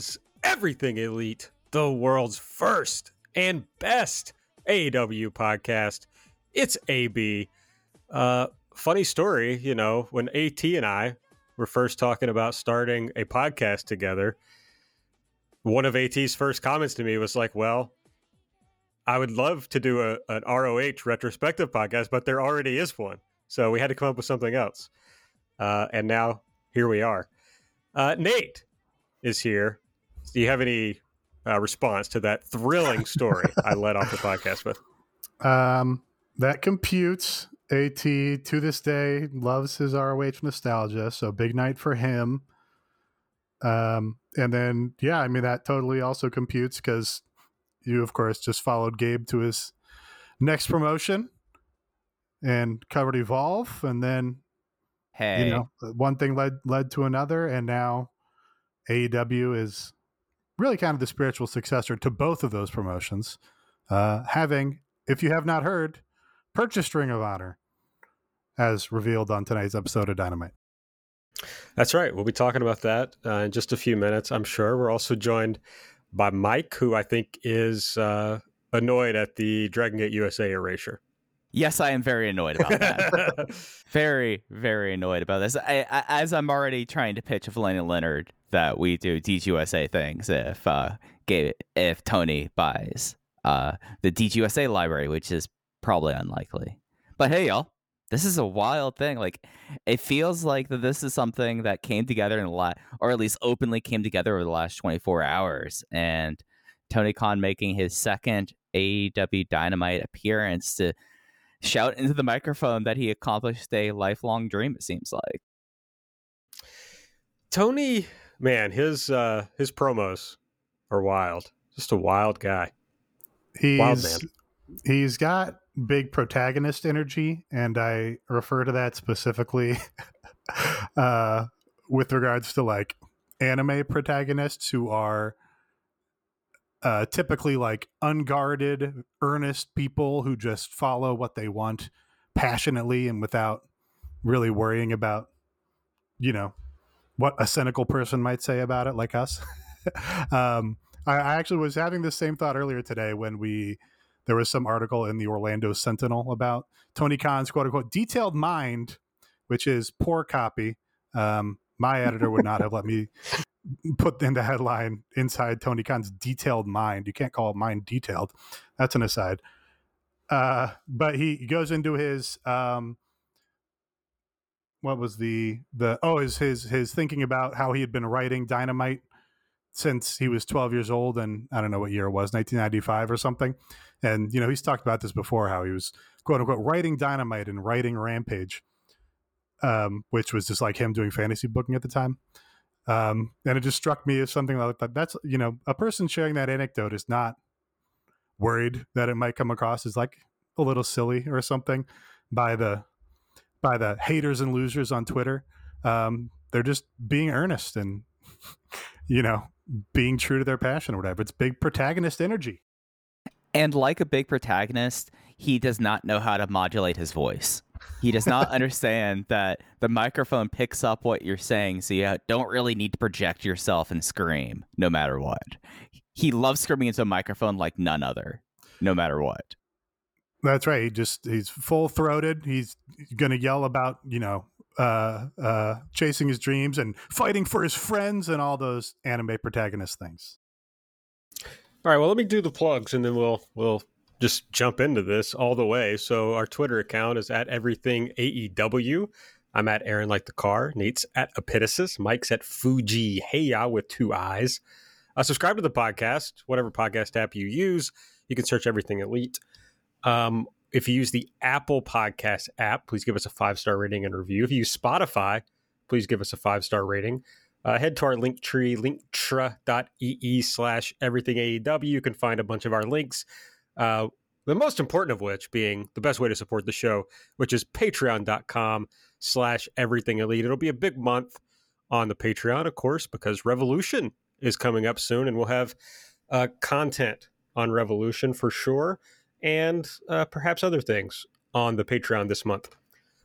Is Everything Elite, the world's first and best AEW podcast. It's AB. Uh, funny story, you know, when AT and I were first talking about starting a podcast together, one of AT's first comments to me was like, Well, I would love to do a, an ROH retrospective podcast, but there already is one. So we had to come up with something else. Uh, and now here we are. Uh, Nate is here. Do you have any uh, response to that thrilling story I led off the podcast with? Um, that computes. At to this day loves his ROH nostalgia, so big night for him. Um, and then yeah, I mean that totally also computes because you of course just followed Gabe to his next promotion and covered Evolve, and then Hey, you know one thing led led to another, and now AEW is really kind of the spiritual successor to both of those promotions. Uh, having, if you have not heard, purchased Ring of Honor as revealed on tonight's episode of Dynamite. That's right. We'll be talking about that uh, in just a few minutes, I'm sure. We're also joined by Mike, who I think is uh, annoyed at the Dragon Gate USA erasure. Yes, I am very annoyed about that. very, very annoyed about this. I, I, as I'm already trying to pitch Valena Leonard that we do DGUSA things if uh, if Tony buys uh, the DGUSA library, which is probably unlikely. But hey, y'all, this is a wild thing. Like, it feels like that this is something that came together in a lot, or at least openly came together over the last 24 hours. And Tony Khan making his second AEW Dynamite appearance to shout into the microphone that he accomplished a lifelong dream. It seems like. Tony, man, his uh, his promos are wild. Just a wild guy. He's Wild man. he's got big protagonist energy, and I refer to that specifically uh, with regards to like anime protagonists who are uh, typically like unguarded, earnest people who just follow what they want passionately and without really worrying about, you know, what a cynical person might say about it, like us. um, I, I actually was having the same thought earlier today when we there was some article in the Orlando Sentinel about Tony Khan's quote unquote detailed mind, which is poor copy. Um, my editor would not have let me put in the headline inside Tony Khan's detailed mind. You can't call mind detailed. That's an aside. Uh, but he, he goes into his um, what was the the oh his his his thinking about how he had been writing Dynamite since he was 12 years old and I don't know what year it was 1995 or something and you know he's talked about this before how he was quote unquote writing Dynamite and writing Rampage um, which was just like him doing fantasy booking at the time um, and it just struck me as something like that that's you know a person sharing that anecdote is not worried that it might come across as like a little silly or something by the by the haters and losers on Twitter. Um, they're just being earnest and you know being true to their passion or whatever. It's big protagonist energy. And like a big protagonist, he does not know how to modulate his voice. He does not understand that the microphone picks up what you're saying, so you don't really need to project yourself and scream no matter what. He loves screaming into a microphone like none other, no matter what. That's right. He just he's full throated. He's gonna yell about you know uh, uh, chasing his dreams and fighting for his friends and all those anime protagonist things. All right, well, let me do the plugs, and then we'll we'll just jump into this all the way. So our Twitter account is at everything AEW. I'm at Aaron like the car. Nate's at Epitasis. Mike's at Fuji Heya with two eyes. Uh, subscribe to the podcast, whatever podcast app you use. You can search everything Elite. Um, if you use the Apple Podcast app, please give us a five star rating and review. If you use Spotify, please give us a five star rating. Uh, head to our link tree, linktra.ee slash everything AEW. You can find a bunch of our links. Uh, the most important of which being the best way to support the show, which is patreon.com slash everything elite. It'll be a big month on the Patreon, of course, because Revolution is coming up soon, and we'll have uh, content on Revolution for sure, and uh, perhaps other things on the Patreon this month.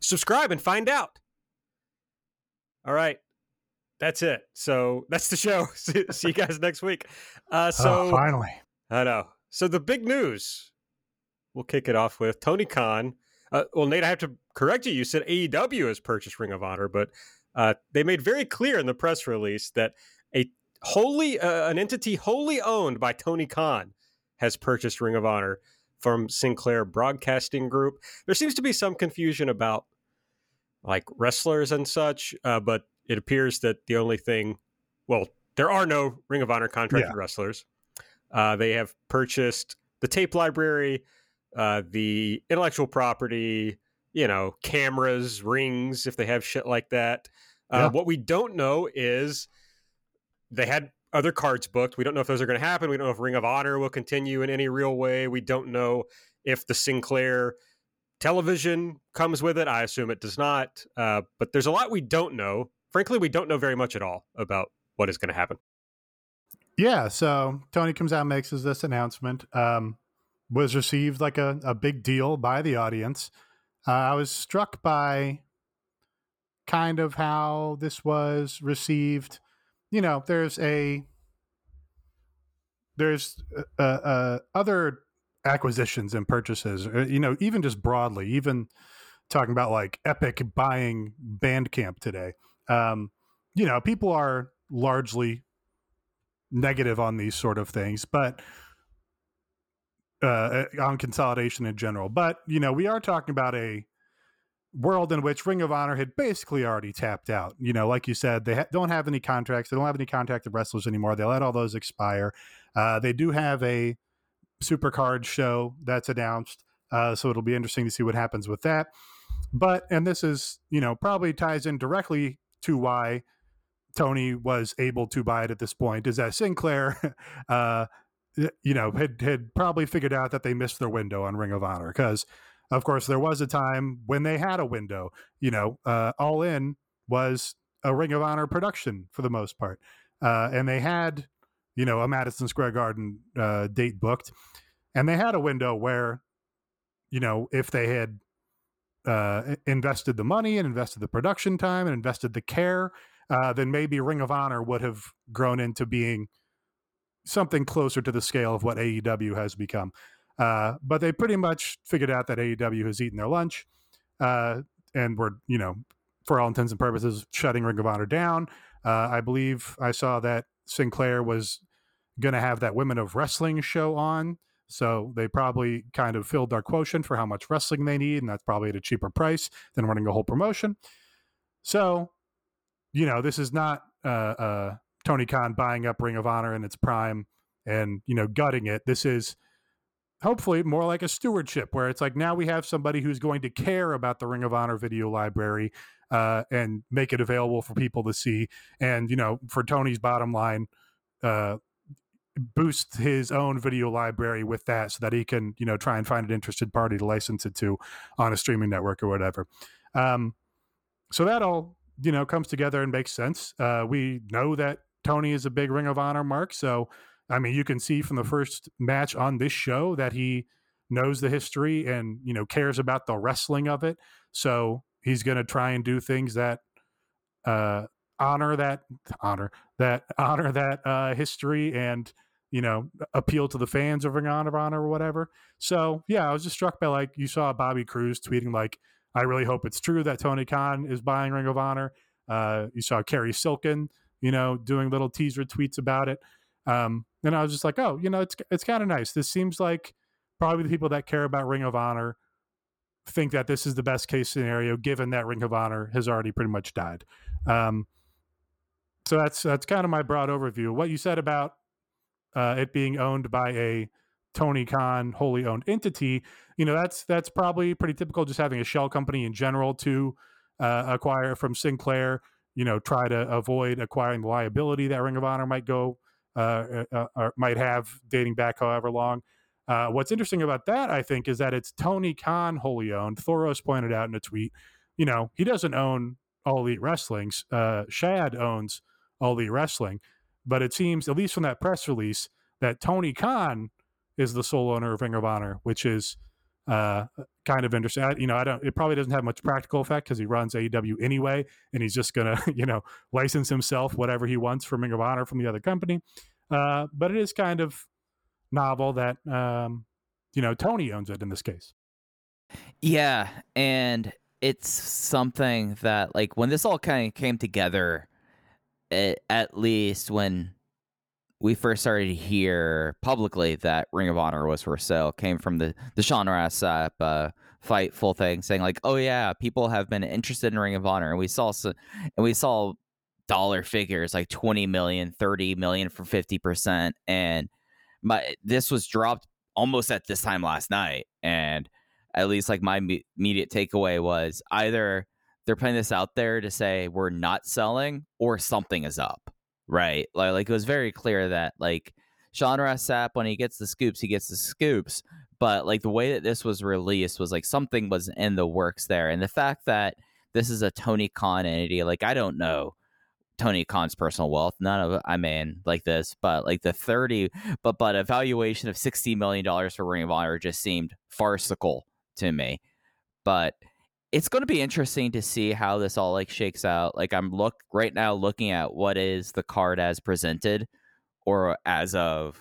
Subscribe and find out. All right. that's it. So that's the show. See you guys next week. Uh, Oh, so finally. I know. So the big news. We'll kick it off with Tony Khan. Uh, well, Nate, I have to correct you. You said AEW has purchased Ring of Honor, but uh, they made very clear in the press release that a wholly uh, an entity wholly owned by Tony Khan has purchased Ring of Honor from Sinclair Broadcasting Group. There seems to be some confusion about like wrestlers and such, uh, but it appears that the only thing, well, there are no Ring of Honor contracted Yeah. wrestlers. Uh, they have purchased the tape library, uh, the intellectual property, you know, cameras, rings, if they have shit like that. Uh, Yeah. What we don't know is they had other cards booked. We don't know if those are going to happen. We don't know if Ring of Honor will continue in any real way. We don't know if the Sinclair television comes with it. I assume it does not. Uh, but there's a lot we don't know. Frankly, we don't know very much at all about what is going to happen. Yeah, so Tony comes out makes his- this announcement. Um, was received like a, a big deal by the audience. Uh, I was struck by kind of how this was received. You know, there's a there's uh, uh, other acquisitions and purchases. uh, You know, even just broadly, even talking about like Epic buying Bandcamp today. Um, you know, people are largely negative on these sort of things, but uh, on consolidation in general. But you know, we are talking about a world in which Ring of Honor had basically already tapped out. You know, like you said, they ha- don't have any contracts. They don't have any contracted wrestlers anymore. They let all those expire. Uh, they do have a supercard show that's announced, uh, so it'll be interesting to see what happens with that. But and this is you know probably ties in directly to why Tony was able to buy it at this point is that Sinclair, uh, you know, had had probably figured out that they missed their window on Ring of Honor because, of course, there was a time when they had a window. You know, uh, All In was a Ring of Honor production for the most part, uh, and they had, you know, a Madison Square Garden uh, date booked, and they had a window where, you know, if they had uh, invested the money and invested the production time and invested the care uh, then maybe Ring of Honor would have grown into being something closer to the scale of what AEW has become. Uh, but they pretty much figured out that AEW has eaten their lunch, uh, and were you know, for all intents and purposes, shutting Ring of Honor down. Uh, I believe I saw that Sinclair was going to have that Women of Wrestling show on. So they probably kind of filled their quotient for how much wrestling they need, and that's probably at a cheaper price than running a whole promotion. So you know, this is not uh, uh, Tony Khan buying up Ring of Honor in its prime and you know gutting it. This is hopefully more like a stewardship, where it's like now we have somebody who's going to care about the Ring of Honor video library uh, and make it available for people to see. And you know, for Tony's bottom line, uh, boost his own video library with that, so that he can you know try and find an interested party to license it to on a streaming network or whatever. Um, so that all you know comes together and makes sense. Uh, we know that Tony is a big Ring of Honor mark, so I mean you can see from the first match on this show that he knows the history and you know cares about the wrestling of it. So he's going to try and do things that uh, honor that honor that honor that uh, history and you know appeal to the fans of Ring of Honor or whatever. So yeah, I was just struck by like you saw Bobby Cruz tweeting like I really hope it's true that Tony Khan is buying Ring of Honor. Uh, you saw Cary Silkin, you know, doing little teaser tweets about it. Um, and I was just like, oh, you know, it's it's kind of nice. This seems like probably the people that care about Ring of Honor think that this is the best case scenario, given that Ring of Honor has already pretty much died. Um, so that's that's kind of my broad overview. What you said about uh, it being owned by a Tony Khan wholly owned entity, you know, that's that's probably pretty typical. Just having a shell company in general to uh, acquire from Sinclair, you know, try to avoid acquiring the liability that Ring of Honor might go uh, uh, or might have dating back however long. Uh, what's interesting about that, I think, is that it's Tony Khan wholly owned. Thoros pointed out in a tweet, you know, he doesn't own All Elite Wrestling's. Uh, Shad owns All Elite Wrestling, but it seems, at least from that press release, that Tony Khan is the sole owner of Ring of Honor, which is uh, kind of interesting. I, you know, I don't. It probably doesn't have much practical effect because he runs AEW anyway, and he's just gonna, you know, license himself whatever he wants from Ring of Honor from the other company. Uh, but it is kind of novel that um, you know Tony owns it in this case. Yeah, and it's something that like when this all kind of came together, it, at least when we first started to hear publicly that Ring of Honor was for sale, came from the the Sean Ross Sapp uh, full thing, saying like, "Oh yeah, people have been interested in Ring of Honor," and we saw some, and we saw dollar figures like 20 million 30 million for 50% and my this was dropped almost at this time last night. And at least like my immediate takeaway was either they're putting this out there to say we're not selling or something is up right like, like it was very clear that like Sean Ross Sapp when he gets the scoops he gets the scoops but like the way that this was released was like something was in the works there and the fact that this is a Tony Khan entity like I don't know Tony Khan's personal wealth. None of I mean like this, but like the thirty, but but a valuation of sixty million dollars for Ring of Honor just seemed farcical to me. But it's going to be interesting to see how this all like shakes out. Like I'm look right now looking at what is the card as presented, or as of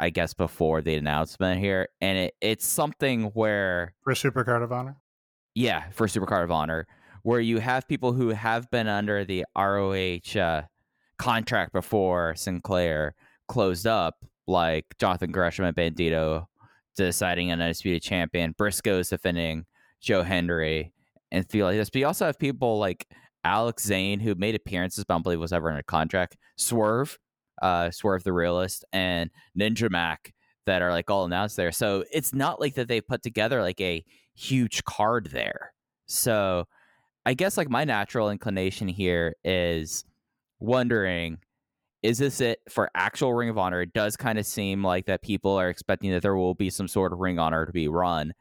I guess before the announcement here, and it, it's something where for Super Card of Honor. Yeah, for Super Card of Honor where you have people who have been under the ROH uh, contract before Sinclair closed up, like Jonathan Gresham and Bandito deciding an undisputed champion, Briscoe's defending Joe Hendry, and feel like this. But you also have people like Alex Zayne, who made appearances, but I don't believe was ever in a contract. Swerve, uh, Swerve the Realist, and Ninja Mack that are like all announced there. So it's not like that they put together like a huge card there. So I guess like my natural inclination here is wondering is this it for actual Ring of Honor? It does kind of seem like that people are expecting that there will be some sort of Ring Honor to be run.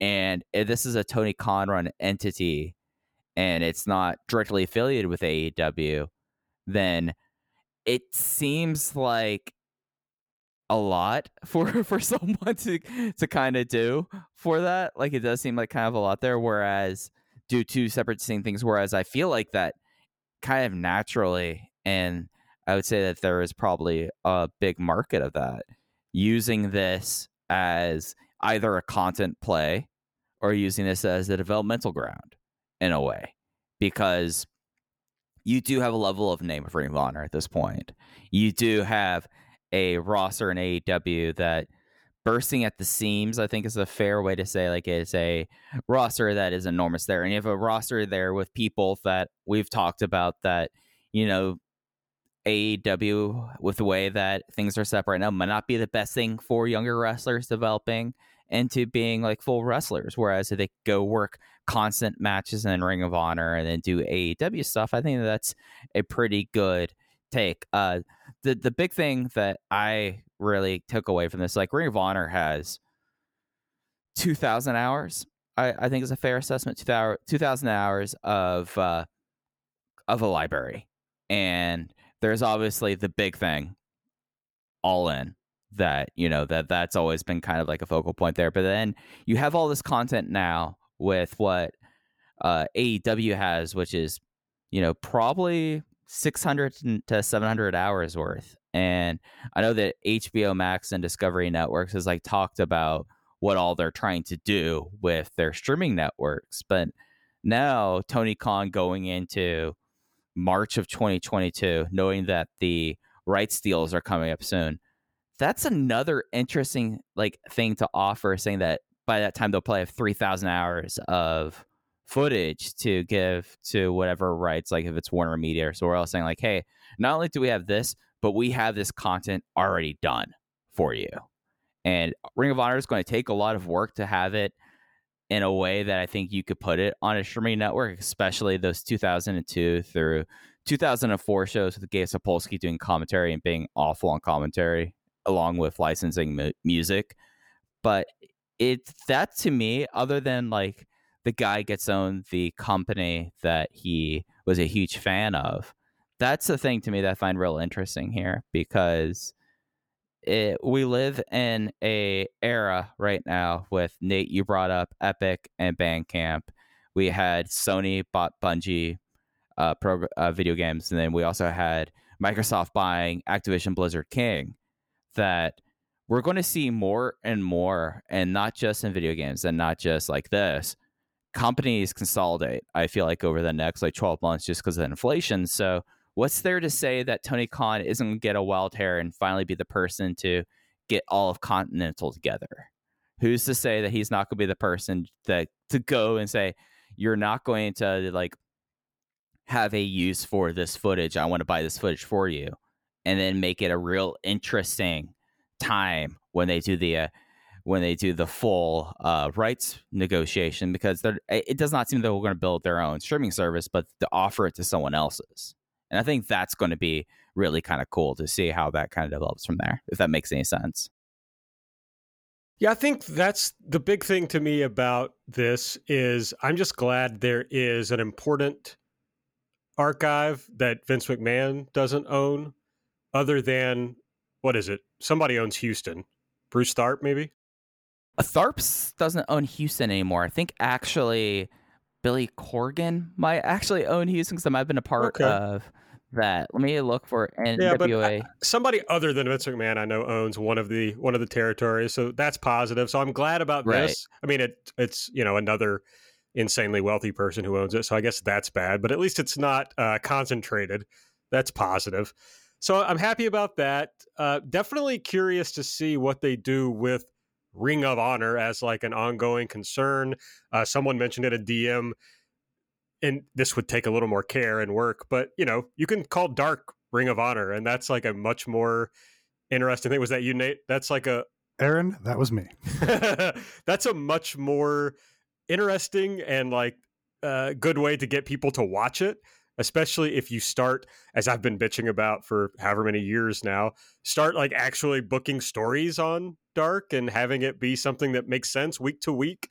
And eh, this is a Tony Khan run entity and it's not directly affiliated with AEW, then it seems like a lot for for someone to to kind of do for that. Like it does seem like kind of a lot there. Whereas do two separate distinct things. Whereas I feel like that kind of naturally, and I would say that there is probably a big market of that using this as either a content play or using this as a developmental ground in a way because you do have a level of name of Ring of Honor at this point. You do have a roster in AEW that bursting at the seams, I think is a fair way to say like it's a roster that is enormous there. And you have a roster there with people that we've talked about that, you know, AEW with the way that things are set right now might not be the best thing for younger wrestlers developing into being like full wrestlers. Whereas if they go work constant matches in Ring of Honor and then do AEW stuff, I think that's a pretty good take. Uh, the the big thing that I really took away from this, like Ring of Honor has two thousand hours. I, I think is a fair assessment. Two thousand hours of uh, of a library, and there's obviously the big thing, all in that you know that that's always been kind of like a focal point there. But then you have all this content now with what uh, AEW has, which is you know probably 600 to 700 hours worth. And I know that HBO Max and Discovery Networks has like talked about what all they're trying to do with their streaming networks. But now Tony Khan going into March of 2022, knowing that the rights deals are coming up soon, that's another interesting like thing to offer, saying that by that time they'll probably have 3,000 hours of footage to give to whatever rights, like if it's Warner Media or so we're all saying like, hey, not only do we have this, but we have this content already done for you. And Ring of Honor is going to take a lot of work to have it in a way that I think you could put it on a streaming network, especially those 2002 through 2004 shows with Gabe Sapolsky doing commentary and being awful on commentary, along with licensing mu- music. But it's that to me, other than like the guy gets owned the company that he was a huge fan of. That's the thing to me that I find real interesting here because it, we live in a era right now with Nate. You brought up Epic and Bandcamp. We had Sony bought Bungie, uh, pro, uh, video games, and then we also had Microsoft buying Activision Blizzard King. That we're going to see more and more, and not just in video games, and not just like this. Companies consolidate. I feel like over the next like twelve months, just because of inflation. So what's there to say that Tony Khan isn't going to get a wild hair and finally be the person to get all of Continental together? Who's to say that he's not going to be the person that to go and say, you're not going to like have a use for this footage. I want to buy this footage for you, and then make it a real interesting time when they do the uh, when they do the full uh, rights negotiation because it does not seem that we're going to build their own streaming service, but to offer it to someone else's. And I think that's going to be really kind of cool to see how that kind of develops from there, if that makes any sense. Yeah, I think that's the big thing to me about this is I'm just glad there is an important archive that Vince McMahon doesn't own other than what is it? Somebody owns Houston. Bruce Tharpe maybe? Tharps doesn't own Houston anymore. I think actually Billy Corgan might actually own Houston because I might have been a part okay. of that. Let me look for NWA. Yeah, but uh, somebody other than Vince McMahon, I know owns one of the one of the territories, so that's positive. So I'm glad about right. this. I mean, it it's you know another insanely wealthy person who owns it, so I guess that's bad. But at least it's not uh, concentrated. That's positive. So I'm happy about that. Uh, definitely curious to see what they do with Ring of Honor as like an ongoing concern. Uh, someone mentioned it a DM and this would take a little more care and work, but you know, you can call Dark Ring of Honor, and that's like a much more interesting thing. Was that you, Nate? That's like a Aaron. That was me. that's a much more interesting and like uh, good way to get people to watch it. Especially if you start, as I've been bitching about for however many years now, start like actually booking stories on Dark and having it be something that makes sense week to week.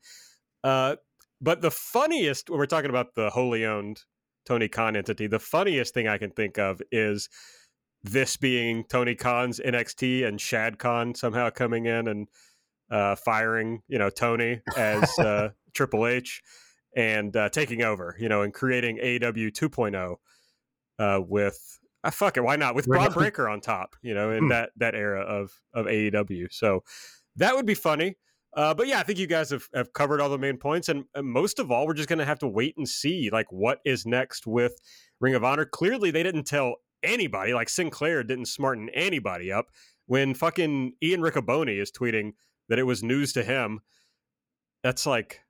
Uh, but the funniest, when we're talking about the wholly owned Tony Khan entity, the funniest thing I can think of is this being Tony Khan's NXT and Shad Khan somehow coming in and uh, firing, you know, Tony as uh, Triple H and uh, taking over, you know, and creating AEW 2.0 uh, with uh, fuck it, why not with Bron Breakker on top, you know, in hmm. that that era of of AEW. So that would be funny. Uh, but yeah, I think you guys have, have covered all the main points, and, and most of all, we're just going to have to wait and see like what is next with Ring of Honor. Clearly, they didn't tell anybody. Like Sinclair didn't smarten anybody up when fucking Ian Riccoboni is tweeting that it was news to him. That's like,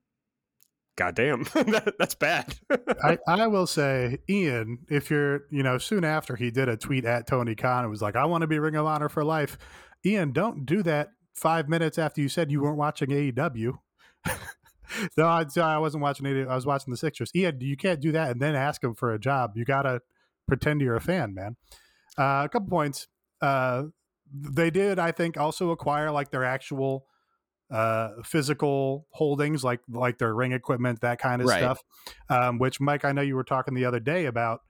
goddamn, that, that's bad. I, I will say, Ian, if you're, you know, soon after he did a tweet at Tony Khan, it was like, I want to be Ring of Honor for life. Ian, don't do that five minutes after you said you weren't watching AEW. no, I, I wasn't watching AEW. I was watching the Sixers. Ian, you can't do that and then ask him for a job. You got to pretend you're a fan, man. Uh, a couple points. Uh, they did, I think, also acquire like their actual uh, physical holdings, like like their ring equipment, that kind of right. stuff. Um, which, Mike, I know you were talking the other day about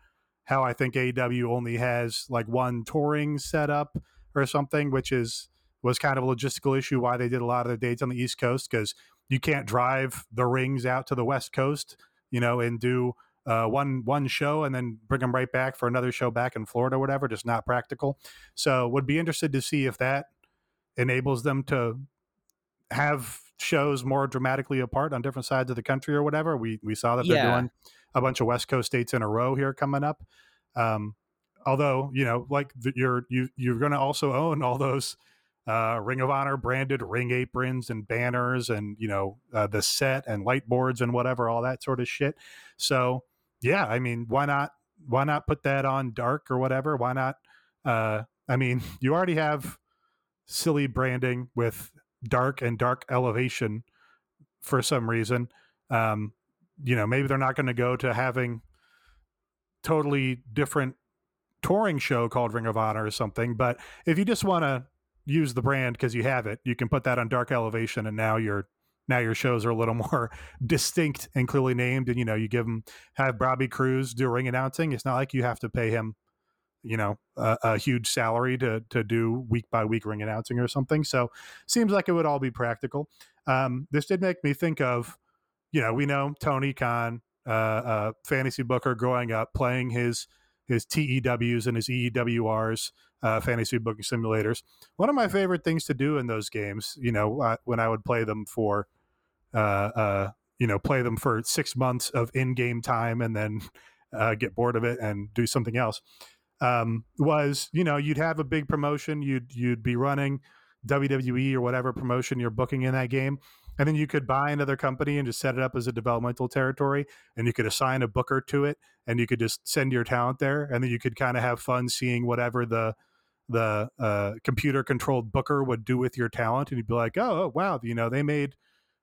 how I think AEW only has like one touring setup or something, which is was kind of a logistical issue why they did a lot of the dates on the East Coast because you can't drive the rings out to the West Coast, you know, and do uh, one one show and then bring them right back for another show back in Florida or whatever. Just not practical. So would be interested to see if that enables them to have shows more dramatically apart on different sides of the country or whatever. We we saw that they're doing a bunch of West Coast states in a row here coming up. Um, although you know, like the, you're you you're going to also own all those uh, Ring of Honor branded ring aprons and banners and you know uh, the set and light boards and whatever, all that sort of shit. So yeah, I mean, why not? Why not put that on dark or whatever? Why not? Uh, I mean, you already have silly branding with dark and dark elevation for some reason. Um, you know, maybe they're not going to go to having totally different touring show called Ring of Honor or something. But if you just want to use the brand because you have it, you can put that on dark elevation, and now your now your shows are a little more distinct and clearly named. And you know, you give them have Bobby Cruz do ring announcing. It's not like you have to pay him you know a, a, huge salary to to do week by week ring announcing or something. So seems like it would all be practical. Um, this did make me think of, you know, we know Tony Khan, uh, uh, fantasy booker growing up, playing his his TEWs and his EEWRs, uh, fantasy booking simulators. One of my favorite things to do in those games, you know, uh, when I would play them for, uh, uh, you know, play them for six months of in-game time and then uh, get bored of it and do something else, um, was you know you'd have a big promotion, you'd you'd be running WWE or whatever promotion you're booking in that game, and then you could buy another company and just set it up as a developmental territory and you could assign a booker to it and you could just send your talent there and then you could kind of have fun seeing whatever the the uh, computer controlled booker would do with your talent and you'd be like oh, oh wow you know they made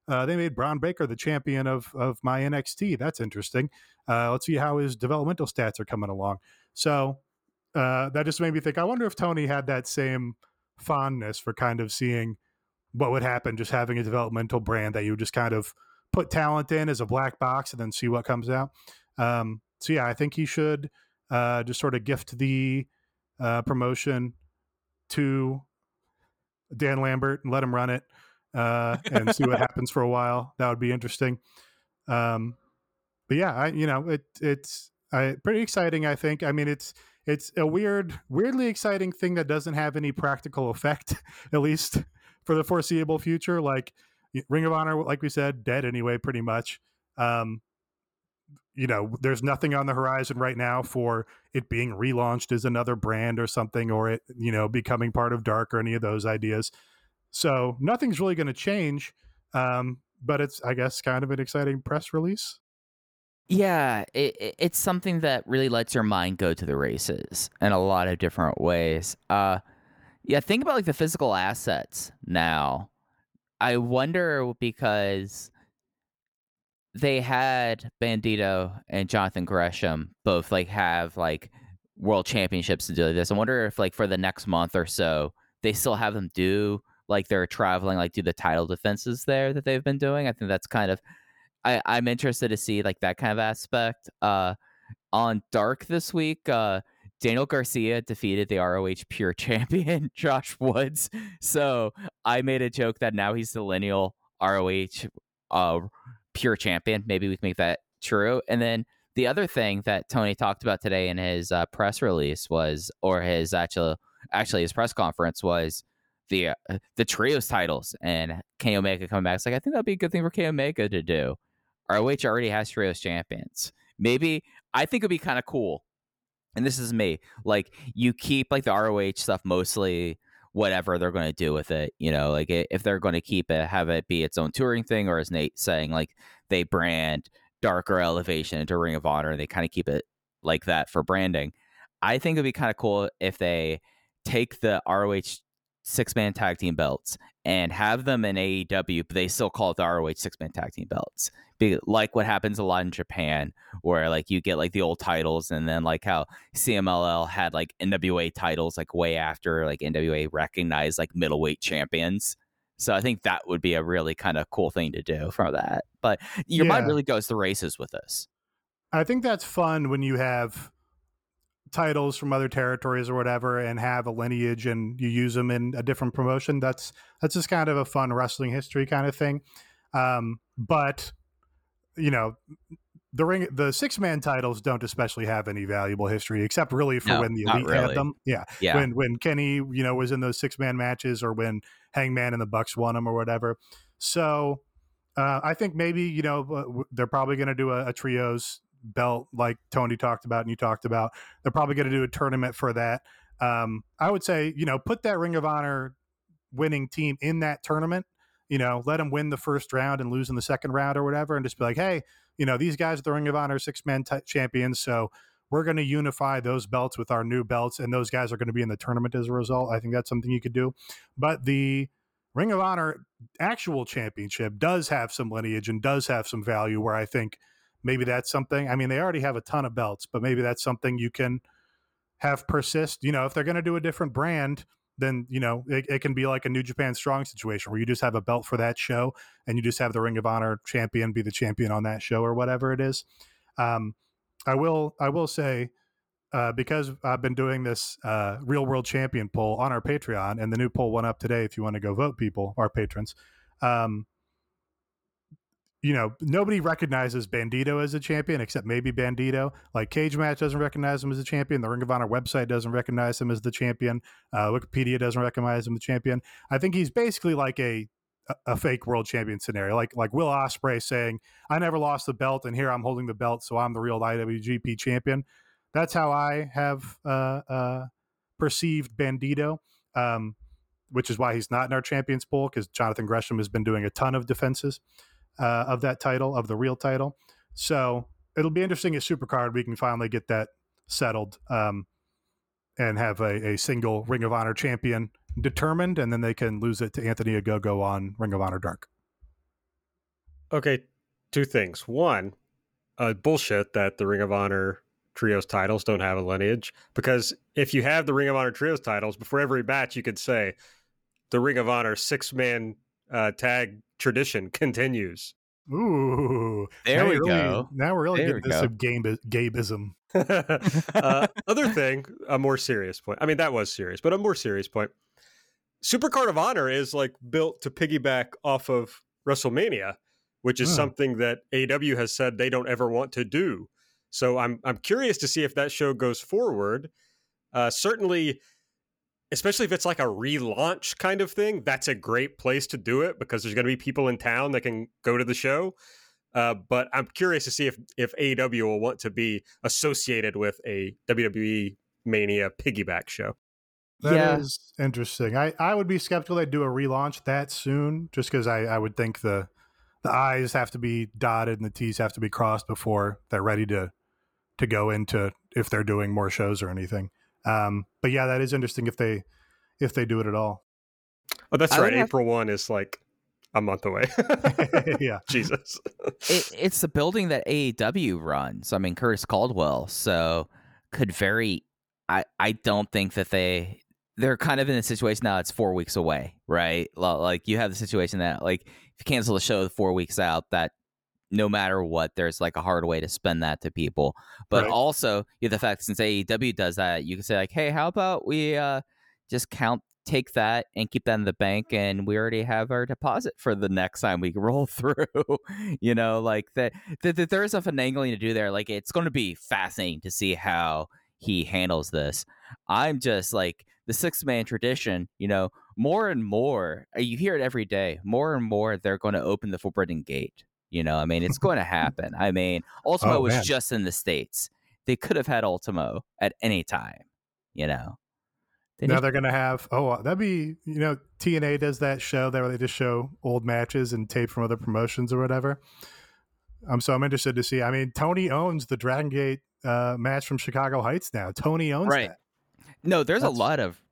uh, they made Bron Breakker the champion of of my NXT. That's interesting. Uh, let's see how his developmental stats are coming along. So uh, that just made me think. I wonder if Tony had that same fondness for kind of seeing what would happen just having a developmental brand that you just kind of put talent in as a black box and then see what comes out. Um, so yeah, I think he should uh, just sort of gift the uh, promotion to Dan Lambert and let him run it uh, and see what happens for a while. That would be interesting. Um, but yeah, I you know it it's I, pretty exciting. I think. I mean, it's it's a weird, weirdly exciting thing that doesn't have any practical effect, at least for the foreseeable future. Like Ring of Honor, like we said, dead anyway, pretty much. Um, you know, there's nothing on the horizon right now for it being relaunched as another brand or something, or it, you know, becoming part of Dark or any of those ideas. So nothing's really going to change. Um, but it's, I guess, kind of an exciting press release. Yeah, it, it's something that really lets your mind go to the races in a lot of different ways. Uh, yeah, think about like the physical assets now. I wonder because they had Bandito and Jonathan Gresham both like have like world championships to do this. I wonder if like for the next month or so they still have them do like they're traveling like do the title defenses there that they've been doing. I think that's kind of I, I'm interested to see like that kind of aspect. Uh on Dark this week, uh Daniel Garcia defeated the ROH Pure Champion Josh Woods. So I made a joke that now he's the lineal ROH uh, Pure Champion. Maybe we can make that true. And then the other thing that Tony talked about today in his uh, press release was, or his actual, actually his press conference was the uh, the trios titles and Kenny Omega coming back. It's like I think that'd be a good thing for Kenny Omega to do. ROH already has trios champions. Maybe I think it'd be kind of cool and this is me like you keep like the roh stuff mostly whatever they're going to do with it you know like if they're going to keep it have it be its own touring thing or as nate saying like they brand darker elevation into ring of honor and they kind of keep it like that for branding i think it'd be kind of cool if they take the roh six man tag team belts and have them in aew but they still call it the roh six man tag team belts be like what happens a lot in Japan, where like you get like the old titles, and then like how CMLL had like NWA titles like way after like NWA recognized like middleweight champions. So I think that would be a really kind of cool thing to do for that. But your yeah. mind really goes to races with this. I think that's fun when you have titles from other territories or whatever and have a lineage and you use them in a different promotion that's that's just kind of a fun wrestling history kind of thing um, but you know, the ring the six man titles don't especially have any valuable history except really for no, when the elite really. had them yeah. yeah when when kenny you know was in those six man matches or when hangman and the bucks won them or whatever so uh, i think maybe you know uh, they're probably going to do a, a, trios belt like tony talked about and you talked about they're probably going to do a tournament for that um, i would say you know put that ring of honor winning team in that tournament you know, let them win the first round and lose in the second round or whatever, and just be like, hey, you know, these guys are the Ring of Honor six man t- champions, so we're going to unify those belts with our new belts, and those guys are going to be in the tournament as a result. I think that's something you could do. But the Ring of Honor actual championship does have some lineage and does have some value where I think maybe that's something. I mean, they already have a ton of belts, but maybe that's something you can have persist. You know, if they're going to do a different brand, then you know it, it, can be like a New Japan Strong situation where you just have a belt for that show and you just have the Ring of Honor champion be the champion on that show or whatever it is. Um, I will I will say uh, because I've been doing this uh, real world champion poll on our Patreon, and the new poll went up today. If you want to go vote, people, our patrons, um, you know, nobody recognizes Bandito as a champion except maybe Bandito. Like Cage Match doesn't recognize him as a champion. The Ring of Honor website doesn't recognize him as the champion. Uh, Wikipedia doesn't recognize him as the champion. I think he's basically like a a fake world champion scenario, like like Will Ospreay saying, "I never lost the belt, and here I'm holding the belt, so I'm the real IWGP champion." That's how I have uh, uh, perceived Bandito, um, which is why he's not in our champions pool because Jonathan Gresham has been doing a ton of defenses uh, of that title, of the real title. So it'll be interesting at Supercard we can finally get that settled um, and have a, a single Ring of Honor champion determined, and then they can lose it to Anthony Ogogo on Ring of Honor Dark. Okay, two things. One, uh, bullshit that the Ring of Honor trios titles don't have a lineage because if you have the Ring of Honor trios titles, before every match you could say the Ring of Honor six man uh, tag tradition continues. Ooh, there we really, go. Now we're really there getting this some game gabeism. uh, other thing, a more serious point. I mean, that was serious, but a more serious point. Supercard of Honor is like built to piggyback off of WrestleMania, which is Hmm. something that AW has said they don't ever want to do. So I'm I'm curious to see if that show goes forward. Uh, certainly, especially if it's like a relaunch kind of thing, that's a great place to do it because there's going to be people in town that can go to the show. Uh, but I'm curious to see if if AEW will want to be associated with a WWE Mania piggyback show. That is Yeah. interesting. I, I would be skeptical they'd do a relaunch that soon, just because I, I would think the the I's have to be dotted and the T's have to be crossed before they're ready to to go into if they're doing more shows or anything. Um, but yeah, that is interesting if they if they do it at all. Oh, that's I would right. have- April one is like a month away. yeah. Jesus. it, it's the building that AEW runs. I mean, Curtis Culwell, so could very. I I don't think that they they're kind of in a situation now. It's four weeks away, right? Like you have the situation that like if you cancel the show four weeks out, that no matter what, there's like a hard way to spend that to people. But Right. also, you have the fact since AEW does that, you can say like, hey, how about we uh just count take that and keep that in the bank and we already have our deposit for the next time we roll through you know like that th- th- there's a finagling to do there like it's going to be fascinating to see how he handles this i'm just like the six man tradition you know more and more uh, you hear it every day more and more they're going to open the forbidden gate you know i mean it's going to happen i mean ultimo Oh, was man. just in the states they could have had ultimo at any time you know They now just- they're gonna have oh that'd be you know TNA does that show there where they just show old matches and tape from other promotions or whatever. Um, so I'm interested to see. I mean, Tony owns the Dragon Gate uh, match from Chicago Heights now. Tony owns Right. that. No, there's That's- a lot of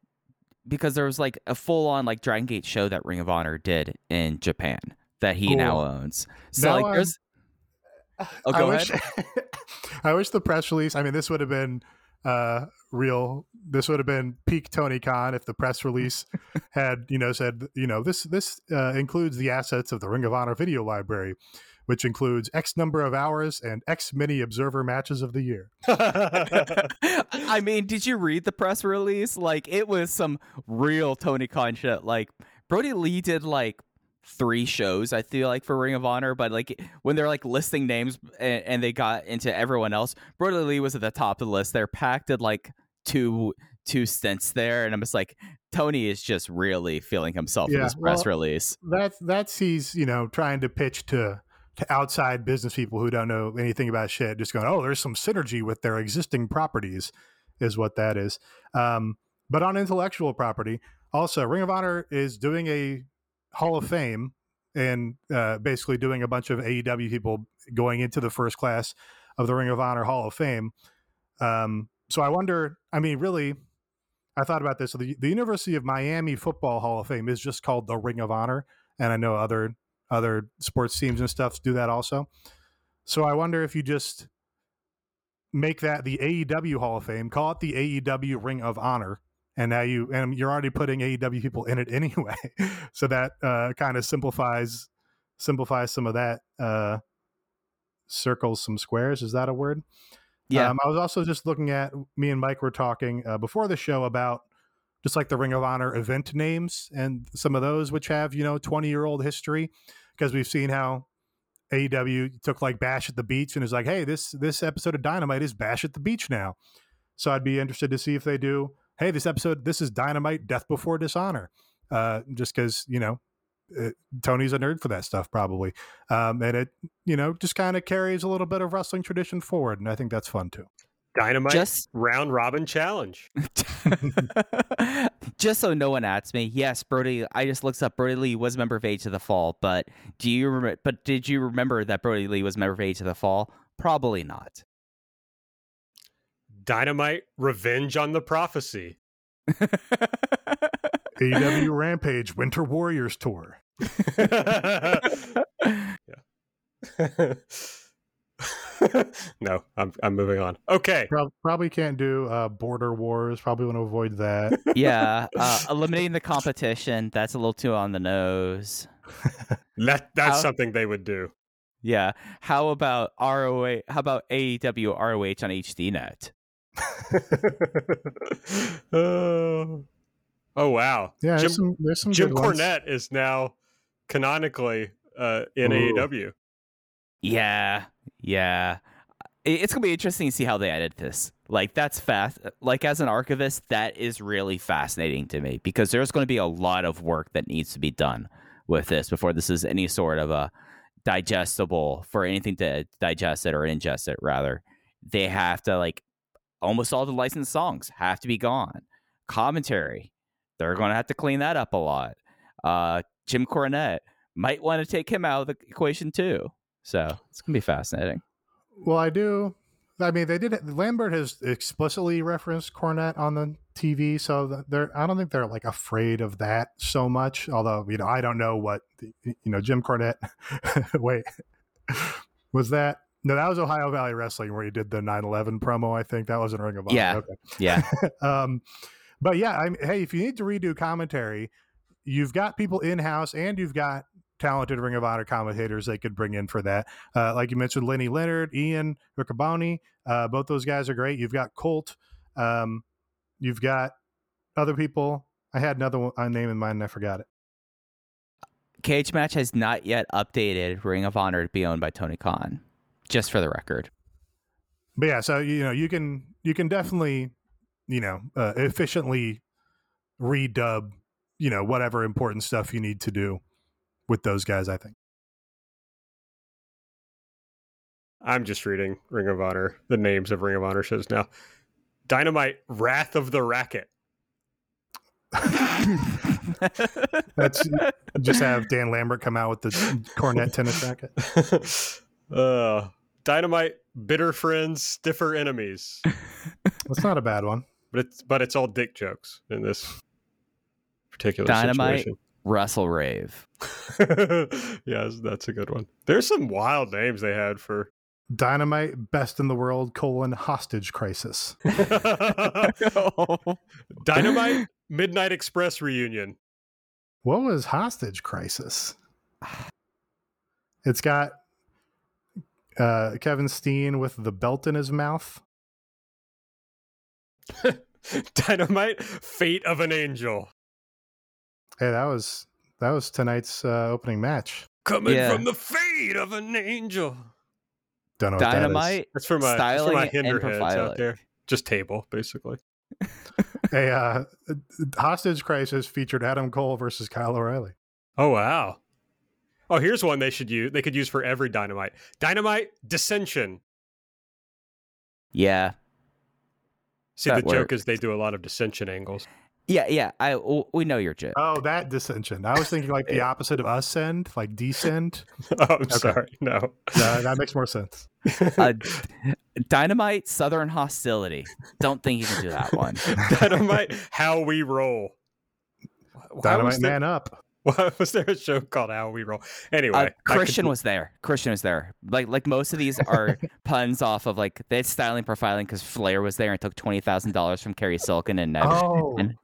because there was like a full on like Dragon Gate show that Ring of Honor did in Japan that he now owns. So Now like I'm- there's Oh, I wish, ahead. I wish the press release. I mean, this would have been uh, real. This would have been peak Tony Khan if the press release had, you know, said, you know, this this uh, includes the assets of the Ring of Honor video library, which includes X number of hours and X many Observer matches of the year. I mean, did you read the press release? Like it was some real Tony Khan shit. Like Brodie Lee did like three shows I feel like for Ring of Honor, but like when they're like listing names and, and they got into everyone else, Brodie Lee was at the top of the list. They're packed at like two two stints there, and I'm just like Tony is just really feeling himself in Yeah, this press release. That's that's he's you know trying to pitch to to outside business people who don't know anything about shit, just going, oh, there's some synergy with their existing properties, is what that is. Um, but on intellectual property, also Ring of Honor is doing a Hall of Fame and uh, basically doing a bunch of AEW people going into the first class of the Ring of Honor Hall of Fame. Um, so I wonder, I mean, really, I thought about this. The, the University of Miami Football Hall of Fame is just called the Ring of Honor, and I know other other sports teams and stuff do that also. So I wonder if you just make that the AEW Hall of Fame, call it the AEW Ring of Honor, and now you and you're already putting AEW people in it anyway. so that uh, kind of simplifies simplifies some of that uh, circles some squares. Is that a word? Yeah. Um, I was also just looking at me and Mike were talking uh, before the show about just like the Ring of Honor event names and some of those which have you know 20 year old history because we've seen how AEW took like Bash at the Beach and is like, hey, this this episode of Dynamite is Bash at the Beach now. So I'd be interested to see if they do. Hey, this episode, this is Dynamite Death Before Dishonor. Uh, just because you know uh, Tony's a nerd for that stuff, probably, um, and it you know just kind of carries a little bit of wrestling tradition forward, and I think that's fun too. Dynamite Just round robin challenge. just so no one asks me, yes, Brodie. I just looked up Brodie Lee was a member of Age of the Fall, but do you remember? But did you remember that Brodie Lee was a member of Age of the Fall? Probably not. Dynamite revenge on the prophecy. AEW Rampage Winter Warriors Tour. Yeah, no, I'm I'm moving on. Okay. Prob- probably can't do uh, Border Wars. Probably want to avoid that. yeah, uh, eliminating the competition. That's a little too on the nose. That that's How- something they would do. Yeah. How about ROH? How about AEW ROH on HDNet? Oh. oh wow. Yeah, Jim, there's some, there's some Jim good ones. Cornette is now canonically uh, in Ooh. AEW. Yeah, yeah. It's gonna be interesting to see how they edit this. Like that's fast. Like as an archivist, that is really fascinating to me because there's going to be a lot of work that needs to be done with this before this is any sort of a digestible for anything to digest it or ingest it. Rather, they have to like almost all the licensed songs have to be gone. Commentary, they're going to have to clean that up a lot. Uh, Jim Cornette might want to take him out of the equation too. So it's gonna be fascinating. Well, I do. I mean, they did. Lambert has explicitly referenced Cornette on the TV, so they're. I don't think they're like afraid of that so much. Although you know, I don't know what the, you know. Jim Cornette. wait, was that? No, that was Ohio Valley Wrestling where he did the 9/11 promo. I think that wasn't Ring of Honor. Yeah. Okay. Yeah, um, but yeah, I'm, hey, if you need to redo commentary, you've got people in house and you've got talented Ring of Honor commentators they could bring in for that. Uh, like you mentioned, Lenny Leonard, Ian Riccaboni, uh, both those guys are great. You've got Colt, um, you've got other people. I had another one, a name in mind and I forgot it. Cage Match has not yet updated Ring of Honor to be owned by Tony Khan. Just for the record. But yeah, so you know you can you can definitely you know uh, efficiently redub you know whatever important stuff you need to do with those guys. I think. I'm just reading Ring of Honor, the names of Ring of Honor shows now. Dynamite Wrath of the Racket. That's just have Dan Lambert come out with the Cornette tennis racket. uh, Dynamite Bitter Friends, Stiffer Enemies. That's not a bad one. But it's but it's all dick jokes in this particular Dynamite. situation. Russell Rave. yes, that's a good one. There's some wild names they had for Dynamite, best in the world, colon, hostage crisis. Dynamite Midnight Express reunion. What was hostage crisis? It's got uh, Kevin Steen with the belt in his mouth. Dynamite Fate of an Angel. Hey, that was that was tonight's uh, opening match. Coming Yeah. from the fate of an angel. Don't know what that is. Dynamite. That's for my, that's for my Styling and hinder heads out there. Just table, basically. A uh, hostage crisis featured Adam Cole versus Kyle O'Reilly. Oh wow. Oh, here's one they should use. They could use for every dynamite. Dynamite dissension. Yeah. See, That the joke is they do a lot of dissension angles. Yeah, yeah. I w- we know your jit. Oh, that dissension. I was thinking like the opposite of ascend, like descend. Oh, I'm sorry. No. No, that makes more sense. Uh, Dynamite Southern Hostility. Don't think you can do that one. Dynamite, how we roll. Dynamite was there, man up. Why was there a show called How We Roll? Anyway, Uh, I could- Christian was there. Christian was there. Like like most of these are puns off of like they had styling profiling because Flair was there and took twenty thousand dollars from Cary Silkin and never. Oh, and-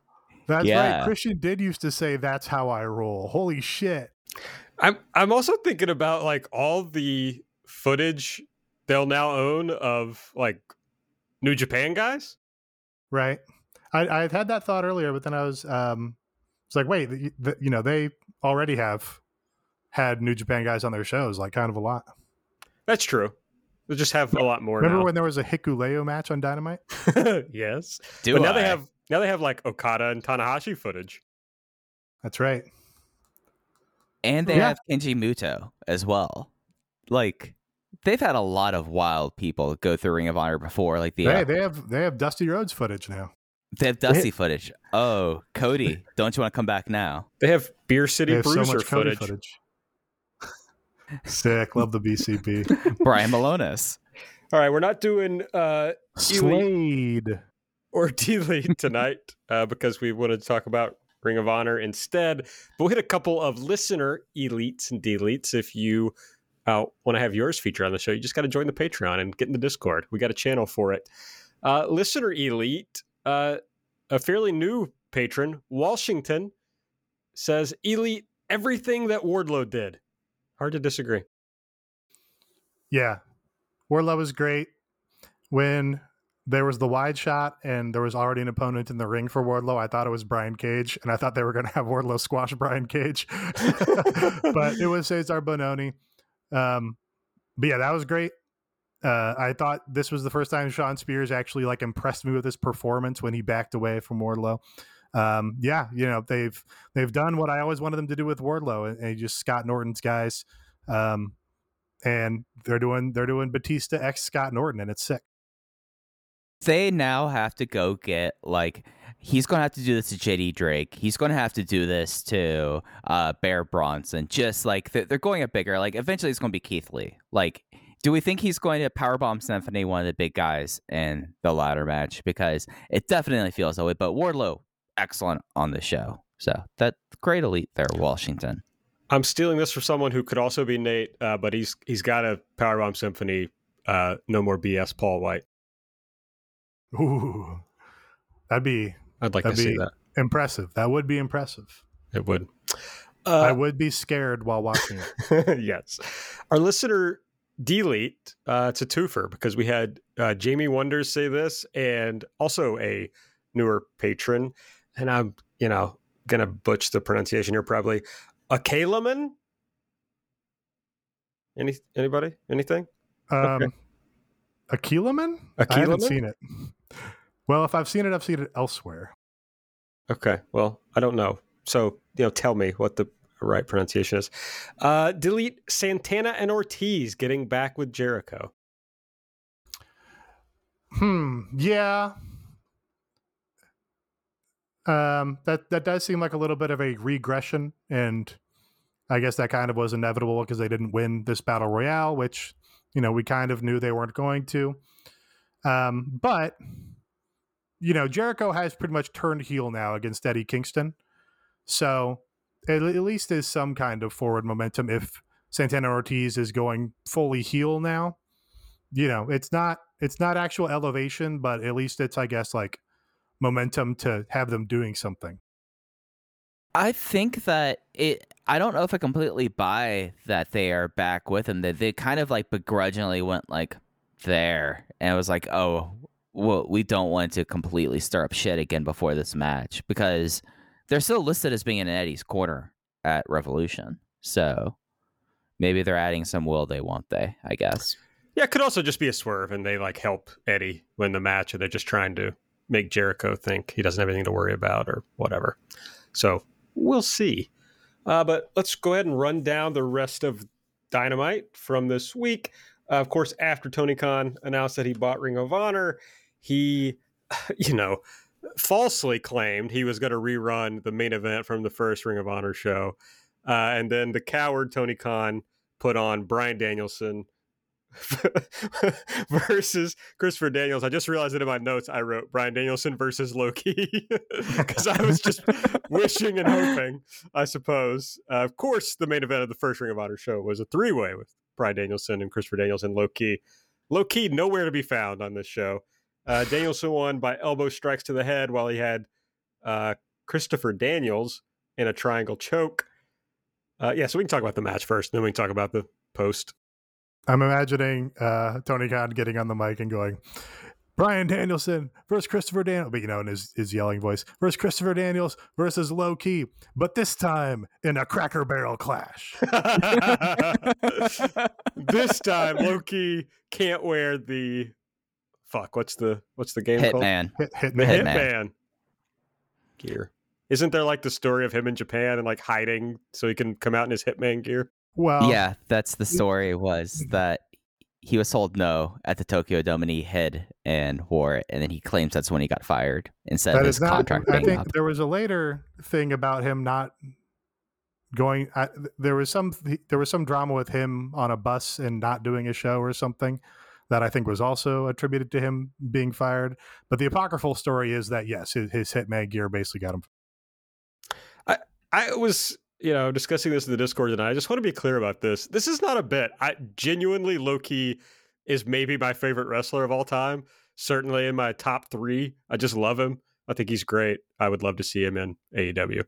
that's Yeah. right. Christian did used to say, "That's how I roll." Holy shit! I'm I'm also thinking about like all the footage they'll now own of like New Japan guys? Right. I I had that thought earlier, but then I was um, it's like wait, the, the, you know they already have had New Japan guys on their shows, like kind of a lot. That's true. They just have a lot more. Remember now. when there was a Hikuleo match on Dynamite? yes. Do but now they have now they have like Okada and Tanahashi footage. That's right. and they Yeah. have Keiji Muto as well. Like they've had a lot of wild people go through Ring of Honor before. Like the Hey, uh, they have they have Dusty Rhodes footage now. They have Dusty footage. Oh, Cody, don't you want to come back now? They have Beer City They have so Bruiser much footage. footage. Sick. Love the BCP. Brian Milonas. All right, we're not doing uh Slade. or delete tonight uh, because we wanted to talk about Ring of Honor instead. But we'll hit a couple of listener elites and deletes. If you uh, want to have yours featured on the show, you just got to join the Patreon and get in the Discord. We got a channel for it. Uh, listener elite, uh, a fairly new patron, Washington, says elite everything that Wardlow did. Hard to disagree. Yeah. Wardlow was great. When there was the wide shot and there was already an opponent in the ring for Wardlow, I thought it was Brian Cage, and I thought they were going to have Wardlow squash Brian Cage. but it was Cezar Bononi. Um, but yeah, that was great. Uh, I thought this was the first time Shawn Spears actually like impressed me with his performance when he backed away from Wardlow. Um, yeah, you know they've they've done what I always wanted them to do with Wardlow, and, and just Scott Norton's guys. Um, and they're doing they're doing Batista X Scott Norton, and it's sick. They now have to go get like he's going to have to do this to JD Drake. He's going to have to do this to uh, Bear Bronson. Just like they're, they're going up bigger. Like eventually it's going to be Keith Lee. Like, do we think he's going to powerbomb Symphony, one of the big guys in the ladder match? Because it definitely feels that way. But Wardlow, excellent on the show. So that great elite there, Washington. I'm stealing this from someone who could also be Nate, uh, but he's he's got a Powerbomb Symphony. Uh, no more BS, Paul White. Ooh, that'd be I'd like That'd to see that. impressive. That would be impressive. It would. I Uh, would be scared while watching it. yes. Our listener delete uh, it's a twofer because we had uh, Jamie Wonders say this and also a newer patron, and I'm you know gonna butch the pronunciation here probably. A Kalaman? Any anybody? Anything? Um, Akilaman? I haven't seen it. Well, if I've seen it, I've seen it elsewhere. Okay. Well, I don't know. So, you know, tell me what the right pronunciation is. Uh, delete Santana and Ortiz getting back with Jericho. Hmm. Yeah. Um. That that does seem like a little bit of a regression, and I guess that kind of was inevitable because they didn't win this battle royale, which you know we kind of knew they weren't going to. Um. But you know, Jericho has pretty much turned heel now against Eddie Kingston, so at, least there's some kind of forward momentum if Santana Ortiz is going fully heel now. You know, it's not it's not actual elevation, but at least it's I guess like momentum to have them doing something. I think that it. I don't know if I completely buy that they are back with him. That they kind of like begrudgingly went like there, and it was like, oh, well, we don't want to completely stir up shit again before this match because they're still listed as being in Eddie's corner at Revolution. So maybe they're adding some will they, won't they? I guess. Yeah, it could also just be a swerve and they like help Eddie win the match and they're just trying to make Jericho think he doesn't have anything to worry about or whatever. So we'll see. Uh, but let's go ahead and run down the rest of Dynamite from this week. Uh, of course, after Tony Khan announced that he bought Ring of Honor, he, you know, falsely claimed he was going to rerun the main event from the first Ring of Honor show. Uh, and then the coward Tony Khan put on Brian Danielson versus Christopher Daniels. I just realized that in my notes I wrote Brian Danielson versus Low Ki because I was just wishing and hoping, I suppose. Uh, of course, the main event of the first Ring of Honor show was a three way with Brian Danielson and Christopher Danielson, Low Ki. Loki, nowhere to be found on this show. Uh, Danielson won by elbow strikes to the head while he had uh, Christopher Daniels in a triangle choke. Uh, yeah, so we can talk about the match first, then we can talk about the post. I'm imagining uh, Tony Khan getting on the mic and going, Brian Danielson versus Christopher Daniels, but you know, in his, his yelling voice, versus Christopher Daniels versus Low Ki, but this time in a Cracker Barrel clash. this time, Low Ki can't wear the fuck. What's the what's the game called? Hitman. Hit, hit The. Hitman. Hitman gear. Isn't there like the story of him in Japan and like hiding so he can come out in his Hitman gear? Well, yeah, that's the story. Was that he was told no at the Tokyo Dome and he hid and wore it, and then he claims that's when he got fired instead of his not. contract I being think up. there was a later thing about him not going. I, there was some there was some drama with him on a bus and not doing a show or something that I think was also attributed to him being fired. But the apocryphal story is that yes, his, his Hitman gear basically got him. I I was, you know, discussing this in the Discord and I just want to be clear about this. This is not a bit. I genuinely Low Ki is maybe my favorite wrestler of all time. Certainly in my top three. I just love him. I think he's great. I would love to see him in AEW.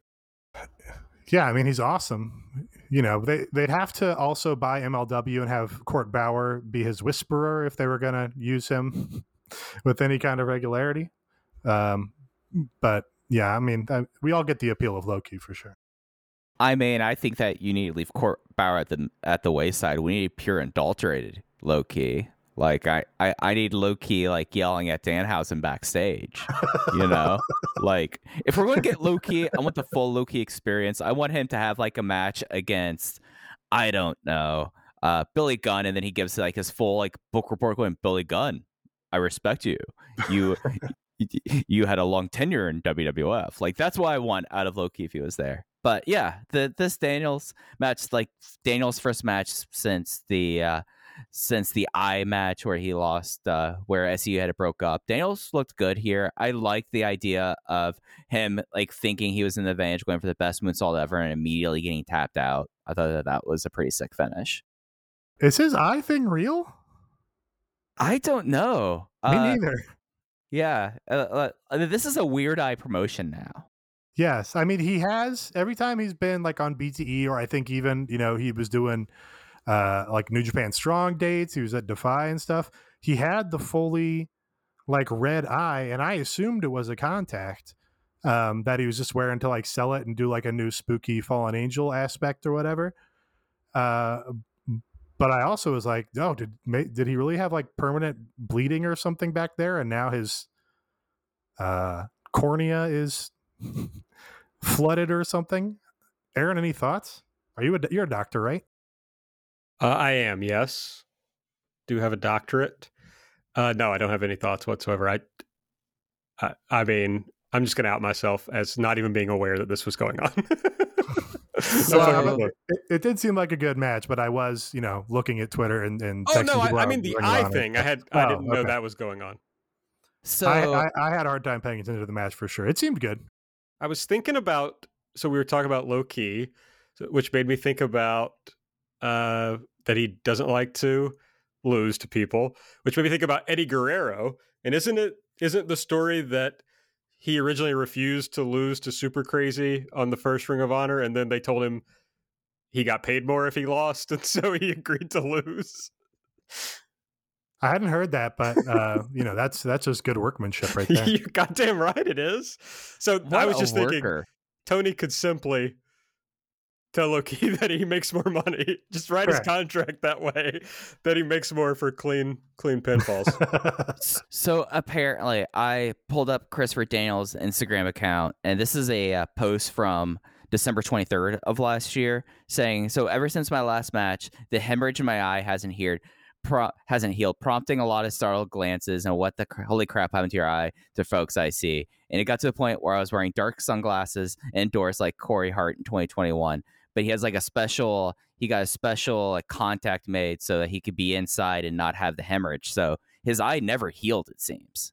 Yeah, I mean he's awesome. You know, they they'd have to also buy MLW and have Court Bauer be his whisperer if they were going to use him with any kind of regularity. Um, but yeah, I mean, I, we all get the appeal of Low Ki for sure. I mean, I think that you need to leave Court Bauer at the at the wayside. We need pure adulterated Low Ki. Like I, I, I need Low Ki like yelling at Danhausen backstage. You know? like if we're gonna get Low Ki, I want the full Low Ki experience. I want him to have like a match against I don't know, uh Billy Gunn, and then he gives like his full like book report going, Billy Gunn, I respect you. You you had a long tenure in WWF. Like that's what I want out of Low Ki if he was there. But yeah, the this Daniels match, like Daniels' first match since the uh since the I match where he lost uh where SU had it broke up. Daniels looked good here. I like the idea of him like thinking he was in the advantage going for the best moonsault ever and immediately getting tapped out. I thought that that was a pretty sick finish. Is his eye thing real? I don't know. Me Uh, neither. yeah, uh, uh, this is a weird eye promotion now. Yes, I mean he has every time he's been like on BTE or I think even you know he was doing uh like New Japan Strong dates. He was at Defy and stuff. He had the fully like red eye, and I assumed it was a contact um, that he was just wearing to like sell it and do like a new spooky fallen angel aspect or whatever. Uh, but I also was like, oh, did did he really have like permanent bleeding or something back there? And now his uh, cornea is flooded or something. Aaron, any thoughts? Are you a you're a doctor, right? Uh, I am, yes. Do you have a doctorate. Uh, no, I don't have any thoughts whatsoever. I, I, I mean, I'm just going to out myself as not even being aware that this was going on. So- fucking Well, it, it did seem like a good match, but I was, you know, looking at Twitter and, and oh texting no, I, I mean the Ring of eye Honor. thing. I had, I Oh, didn't know that was going on. So I, I, I had a hard time paying attention to the match for sure. It seemed good. I was thinking about so we were talking about Low Ki, which made me think about uh, that he doesn't like to lose to people, which made me think about Eddie Guerrero. And isn't it isn't the story that he originally refused to lose to Super Crazy on the first Ring of Honor, and then they told him he got paid more if he lost, and so he agreed to lose. I hadn't heard that, but uh, you know, that's that's just good workmanship right there. You're goddamn right, it is. So what I was a just thinking. Tony could simply tell Low Ki that he makes more money. Just write his contract that way that he makes more for clean clean pinfalls. S- So apparently, I pulled up Christopher Daniels' Instagram account, and this is a uh, post from December 23rd of last year saying, "So ever since my last match, the hemorrhage in my eye hasn't healed, pro- hasn't healed, prompting a lot of startled glances and what the cr- holy crap happened to your eye to folks I see. And it got to the point where I was wearing dark sunglasses indoors like Corey Hart in 2021." But he has like a special, he got a special like contact made so that he could be inside and not have the hemorrhage. So his eye never healed, it seems.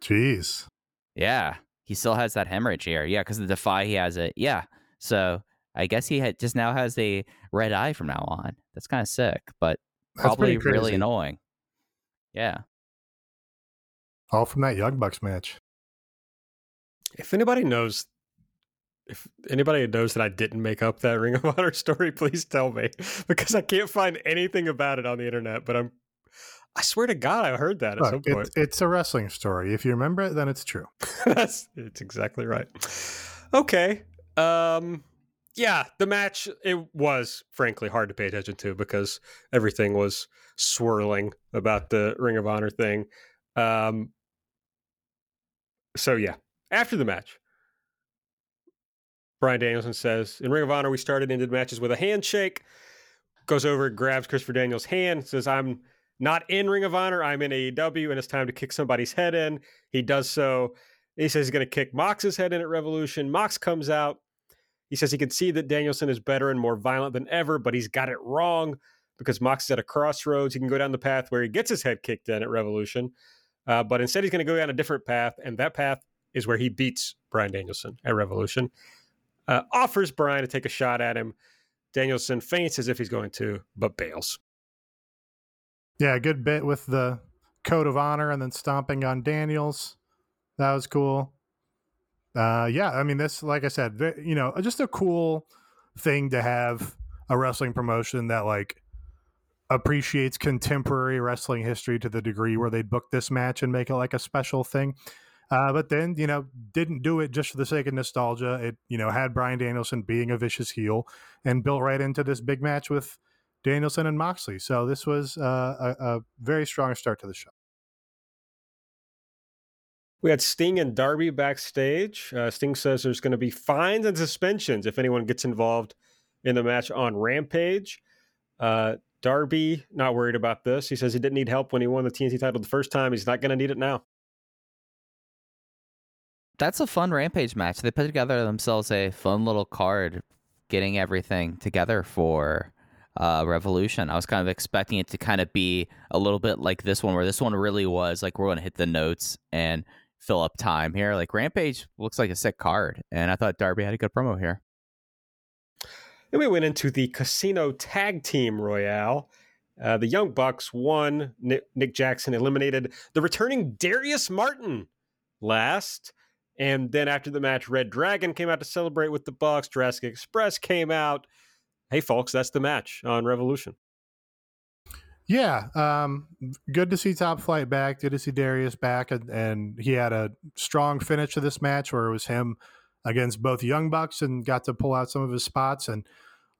Jeez. Yeah. He still has that hemorrhage here. Yeah, because the Defy, he has it. Yeah. So I guess he had, just now has a red eye from now on. That's kind of sick, but That's probably really annoying. Yeah. All from that Young Bucks match. if anybody knows if anybody knows that I didn't make up that Ring of Honor story, please tell me. Because I can't find anything about it on the internet, but I'm I swear to God, I heard that at Look, some point. it's, it's a wrestling story. If you remember it, then it's true. That's it's exactly right. Okay. Um yeah, the match it was frankly hard to pay attention to because everything was swirling about the Ring of Honor thing. Um so yeah, after the match, Brian Danielson says, "In Ring of Honor, we started and ended matches with a handshake." Goes over, grabs Christopher Daniels' hand, says, "I'm not in Ring of Honor. I'm in AEW, and it's time to kick somebody's head in." He does so. He says he's going to kick Mox's head in at Revolution. Mox comes out. He says he can see that Danielson is better and more violent than ever, but he's got it wrong because Mox is at a crossroads. He can go down the path where he gets his head kicked in at Revolution, uh, but instead he's going to go down a different path, and that path is where he beats Brian Danielson at Revolution. Uh, offers Brian to take a shot at him. Danielson feints as if he's going to, but bails. Yeah, good bit with the code of honor and then stomping on Daniels. That was cool. Uh, yeah, I mean, this, like I said, you know, just a cool thing to have a wrestling promotion that like appreciates contemporary wrestling history to the degree where they book this match and make it like a special thing. Uh, but then, you know, didn't do it just for the sake of nostalgia. It, you know, had Brian Danielson being a vicious heel and built right into this big match with Danielson and Moxley. So this was uh, a, a very strong start to the show. We had Sting and Darby backstage. Uh, Sting says there's going to be fines and suspensions if anyone gets involved in the match on Rampage. Uh, Darby, not worried about this. He says he didn't need help when he won the TNT title the first time. He's not going to need it now. That's a fun Rampage match. They put together themselves a fun little card, getting everything together for uh, Revolution. I was kind of expecting it to kind of be a little bit like this one, where this one really was like we're going to hit the notes and fill up time here. Like Rampage looks like a sick card, and I thought Darby had a good promo here. Then we went into the Casino Tag Team Royale. Uh, the Young Bucks won. Nick, Nick Jackson eliminated the returning Darius Martin last. And then after the match, Red Dragon came out to celebrate with the Bucks. Jurassic Express came out. Hey, folks, that's the match on Revolution. Yeah, um, good to see Top Flight back. Good to see Darius back, and, and he had a strong finish to this match where it was him against both Young Bucks and got to pull out some of his spots and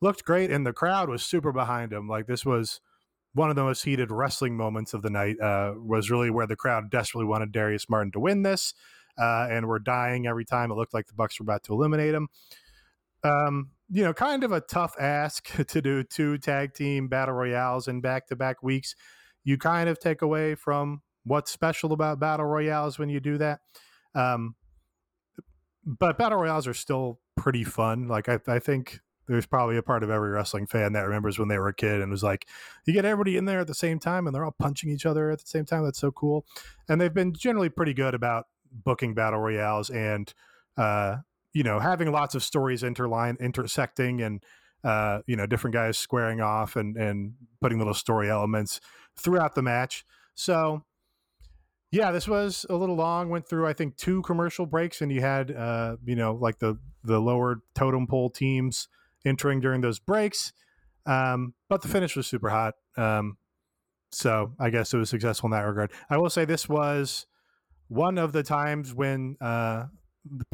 looked great. And the crowd was super behind him. Like this was one of the most heated wrestling moments of the night. Uh, was really where the crowd desperately wanted Darius Martin to win this, uh, and were dying every time it looked like the Bucks were about to eliminate him. Um, you know, kind of a tough ask to do two tag team battle royales in back to back weeks. You kind of take away from what's special about battle royales when you do that. Um, but battle royales are still pretty fun. Like I, I think there's probably a part of every wrestling fan that remembers when they were a kid and was like, you get everybody in there at the same time and they're all punching each other at the same time. That's so cool. And they've been generally pretty good about booking battle royales and uh, you know having lots of stories interline intersecting and uh, you know different guys squaring off and and putting little story elements throughout the match. So yeah, this was a little long. Went through I think two commercial breaks, and you had uh, you know like the the lower totem pole teams entering during those breaks. Um, but the finish was super hot. Um, so I guess it was successful in that regard. I will say this was one of the times when uh,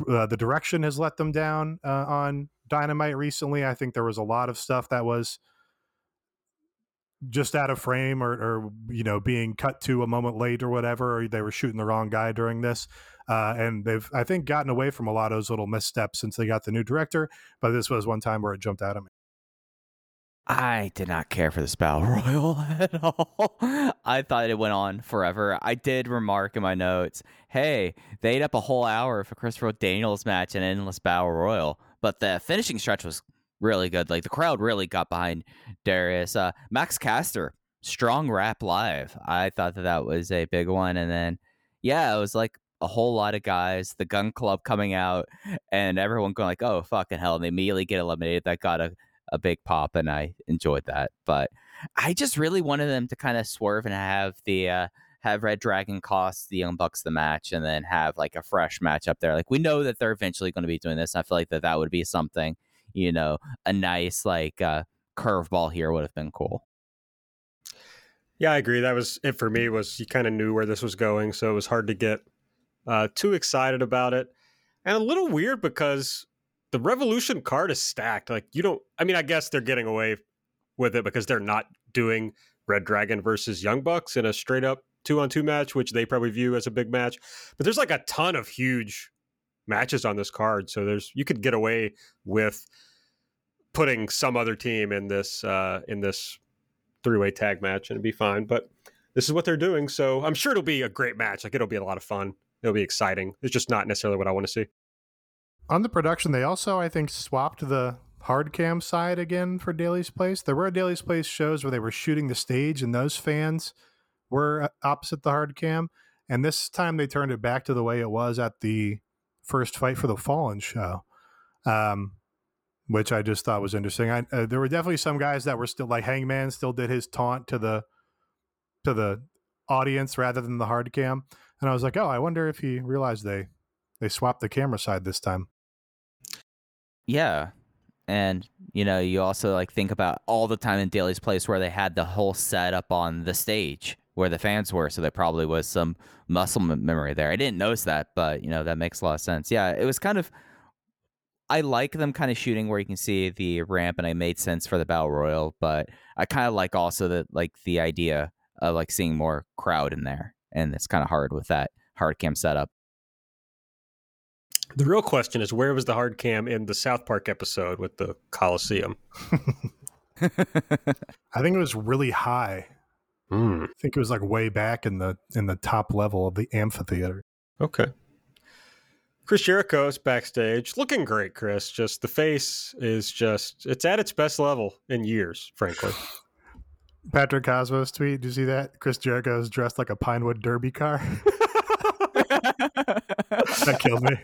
uh, the direction has let them down uh, on Dynamite recently. I think there was a lot of stuff that was just out of frame or, or you know being cut to a moment late or whatever or they were shooting the wrong guy during this uh, and they've i think gotten away from a lot of those little missteps since they got the new director but this was one time where it jumped out at me I did not care for this battle royal at all. I thought it went on forever. I did remark in my notes, hey, they ate up a whole hour for Christopher Daniels match and endless battle royal, but the finishing stretch was really good. Like the crowd really got behind Darius. Uh, Max Caster, strong rap live. I thought that that was a big one, and then yeah, it was like a whole lot of guys, the Gunn Club coming out, and everyone going like, "Oh fucking hell!" And they immediately get eliminated. That got a a big pop, and I enjoyed that. But I just really wanted them to kind of swerve and have the uh, have Red Dragon cost the Young Bucks the match, and then have like a fresh match up there. Like we know that they're eventually going to be doing this. I feel like that that would be something, you know, a nice like uh, curveball here would have been cool. Yeah, I agree. That was it for me. Was you kind of knew where this was going, so it was hard to get uh, too excited about it, and a little weird because the Revolution card is stacked. Like you don't. I mean, I guess they're getting away with it because they're not doing Red Dragon versus Young Bucks in a straight up two on two match, which they probably view as a big match. But there's like a ton of huge matches on this card, so there's you could get away with putting some other team in this uh, in this three way tag match and it'd be fine. But this is what they're doing, so I'm sure it'll be a great match. Like it'll be a lot of fun. It'll be exciting. It's just not necessarily what I want to see. On the production, they also I think swapped the hard cam side again for Daly's Place. There were Daly's Place shows where they were shooting the stage and those fans were uh, opposite the hard cam. And this time they turned it back to the way it was at the first fight for the Fallen show, um, which I just thought was interesting. I, uh, there were definitely some guys that were still like Hangman still did his taunt to the to the audience rather than the hard cam, and I was like, oh, I wonder if he realized they they swapped the camera side this time. Yeah, and you know you also like think about all the time in Daly's Place where they had the whole setup on the stage where the fans were, so there probably was some muscle memory there. I didn't notice that, but you know that makes a lot of sense. Yeah, it was kind of. I like them kind of shooting where you can see the ramp, and I made sense for the battle royal, but I kind of like also that like the idea of like seeing more crowd in there, and it's kind of hard with that hard cam setup. The real question is where was the hard cam in the South Park episode with the Coliseum? I think it was really high. Mm. I think it was like way back in the in the top level of the amphitheater. Okay. Chris Jericho's backstage, looking great. Chris, just the face is just it's at its best level in years, frankly. Patrick Cosmos tweet. Do you see that? Chris Jericho is dressed like a Pinewood Derby car. that killed me.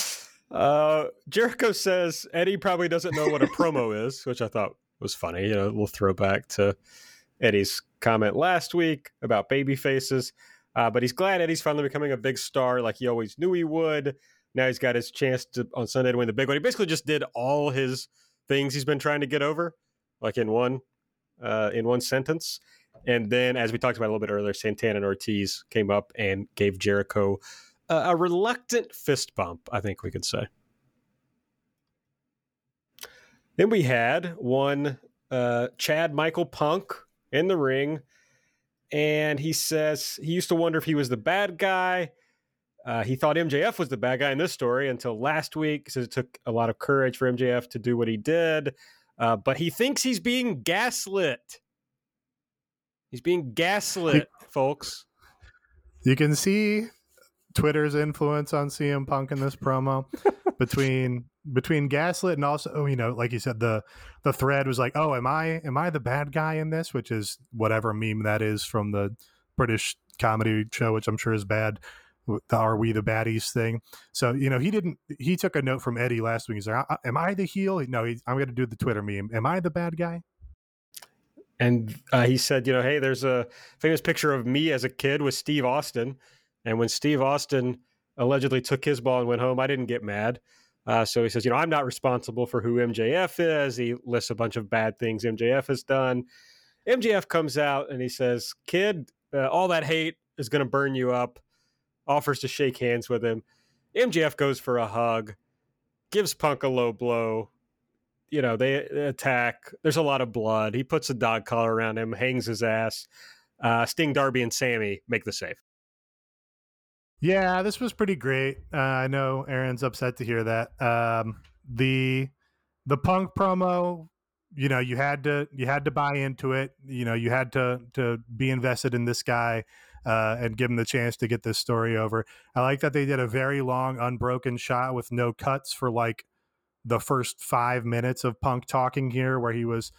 Uh, Jericho says Eddie probably doesn't know what a promo is, which I thought was funny. You know, a little throwback to Eddie's comment last week about baby faces. Uh, but he's glad Eddie's finally becoming a big star like he always knew he would. Now he's got his chance to on Sunday to win the big one. He basically just did all his things he's been trying to get over, like in one uh, in one sentence. And then, as we talked about a little bit earlier, Santana and Ortiz came up and gave Jericho a, a reluctant fist bump. I think we could say. Then we had one uh, Chad Michael Punk in the ring, and he says he used to wonder if he was the bad guy. Uh, he thought MJF was the bad guy in this story until last week. Says it took a lot of courage for MJF to do what he did, uh, but he thinks he's being gaslit. He's being gaslit, folks. You can see Twitter's influence on CM Punk in this promo between between gaslit and also you know like you said the the thread was like oh am I am I the bad guy in this? Which is whatever meme that is from the British comedy show which I'm sure is bad. The are we the baddies thing. So you know he didn't he took a note from Eddie last week. He's like am I the heel? No he, I'm going to do the Twitter meme. Am I the bad guy? And uh, he said you know hey there's a famous picture of me as a kid with Steve Austin and when Steve Austin allegedly took his ball and went home, I didn't get mad. Uh, so he says, you know, I'm not responsible for who MJF is. He lists a bunch of bad things MJF has done. MJF comes out and he says, kid, uh, all that hate is going to burn you up. Offers to shake hands with him. MJF goes for a hug, gives Punk a low blow. You know, they attack. There's a lot of blood. He puts a dog collar around him, hangs his ass. Uh, Sting, Darby, and Sammy make the save. Yeah, this was pretty great. Uh, I know Aaron's upset to hear that. Um, the the punk promo, you know, you had to you had to buy into it. You know, you had to to be invested in this guy uh, and give him the chance to get this story over. I like that they did a very long unbroken shot with no cuts for like the first five minutes of Punk talking here, where he was